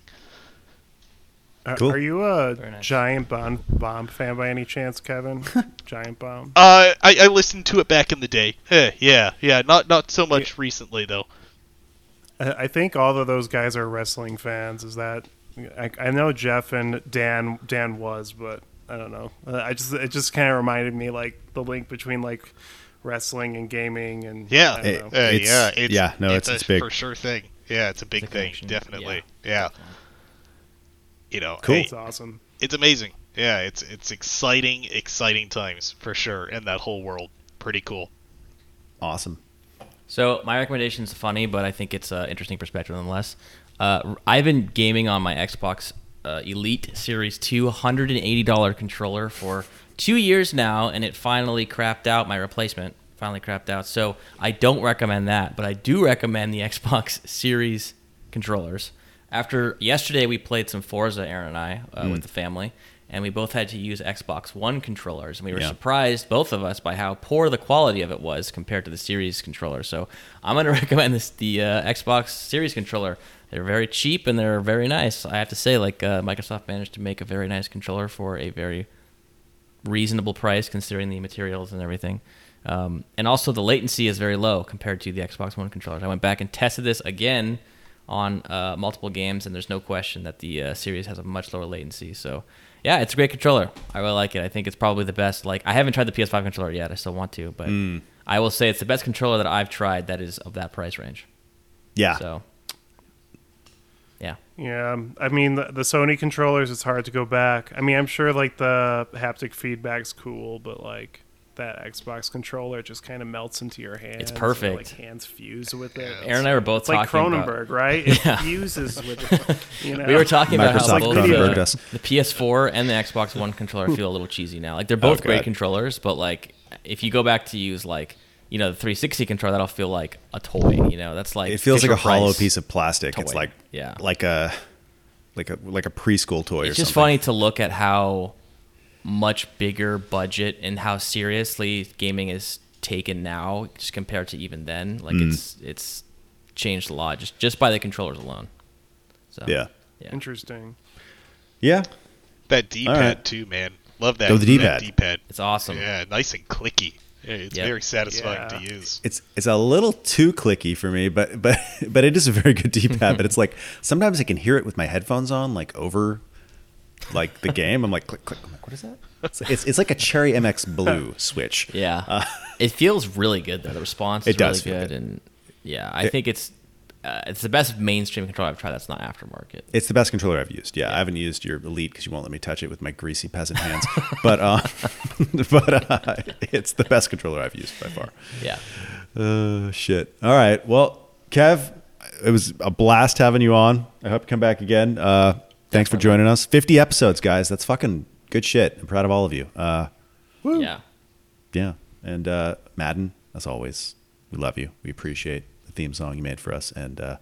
Are, Cool. are you a nice. giant bomb bomb fan by any chance, Kevin? giant bomb. Uh, I, I listened to it back in the day. Eh, yeah, yeah, not not so much recently though. I I think all of those guys are wrestling fans. Is that? I, I know Jeff and Dan. Dan was, but I don't know. Uh, I just it just kind of reminded me like the link between like wrestling and gaming and Yeah, I It- don't know. Uh, It's- yeah, it's, yeah, no, it's- a it's big. for sure thing. Yeah, it's a big It's a thing, definitely. Yeah. Yeah, you know, Cool. hey, it's awesome. it's amazing. Yeah, it's it's exciting, exciting times for sure in that whole world. Pretty cool. Awesome. So my recommendation is funny, but I think it's an interesting perspective nonetheless. Uh, I've been gaming on my Xbox uh, Elite Series 2 $180 controller for two years now, and it finally crapped out. My replacement finally crapped out. So I don't recommend that, but I do recommend the Xbox Series controllers. After yesterday, we played some Forza, Auron and I, uh, with the family, and we both had to use Xbox One controllers, and we were Yeah. surprised, both of us, by how poor the quality of it was compared to the Series controller. So I'm going to recommend this the uh, Xbox Series controller. They're very cheap and they're very nice. I have to say, like uh, Microsoft managed to make a very nice controller for a very reasonable price considering the materials and everything. Um, and also the latency is very low compared to the Xbox One controllers. I went back and tested this again on uh, multiple games, and there's no question that the uh, series has a much lower latency. So, yeah, it's a great controller. I really like it. I think it's probably the best. Like, I haven't tried the PS5 controller yet. I still want to, but Hmm. I will say it's the best controller that I've tried that is of that price range. Yeah. So, yeah, Yeah, I mean the, the Sony controllers. It's hard to go back. I mean, I'm sure like the haptic feedback's cool, but like that Xbox controller just kind of melts into your hands. It's perfect. like hands fuse with it. Auron and I were both It's like talking about- Cronenberg, right? It fuses with it. You know? we were talking about how both the, the PS4 and the Xbox One controller feel a little cheesy now. Like they're oh, both Oh, great controllers, but like if you go back to use like you know the 360 controller, that'll feel like a toy. You know, that's like it feels like a hollow piece of plastic. It's like Yeah. like a like a like a preschool toy. It's or just something. funny to look at how much bigger budget and how seriously gaming is taken now, just compared to even then. Like Mm. it's it's changed a lot just just by the controllers alone. So Yeah. yeah. Interesting. Yeah. That D-pad All right. too, man. Love that. Oh, the D-pad. D-pad. It's awesome. Yeah, nice and clicky. Yeah, it's Yep. very satisfying Yeah. to use. It's it's a little too clicky for me, but but but it is a very good D-pad. but it's like sometimes I can hear it with my headphones on, like over like the game. I'm like click click. I'm like, what is that? It's it's, it's like a Cherry MX Blue switch. Yeah, it feels really good though. The response Uh, It is really does feel good, good. and yeah, I It- think it's uh, it's the best mainstream controller I've tried. That's not aftermarket. It's the best controller I've used. Yeah, I haven't used your Elite because you won't let me touch it with my greasy peasant hands. but uh, but uh, it's the best controller I've used by far. Yeah, Uh, shit. All right. Well, Kev, it was a blast having you on. I hope you come back again. Uh, thanks for joining us. 50 episodes, guys. That's fucking good shit. I'm proud of all of you. Uh, yeah. yeah. And uh, Madden, as always, we love you. We appreciate the theme song you made for us. And uh,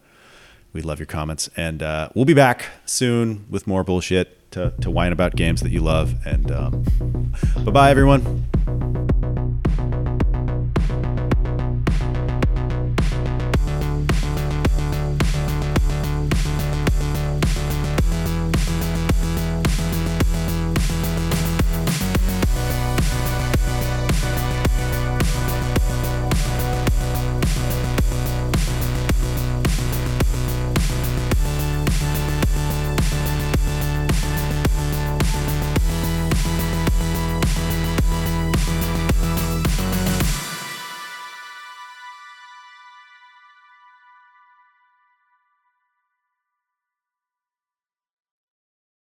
we love your comments. And uh, we'll be back soon with more bullshit to, to whine about games that you love. And um, bye bye, everyone.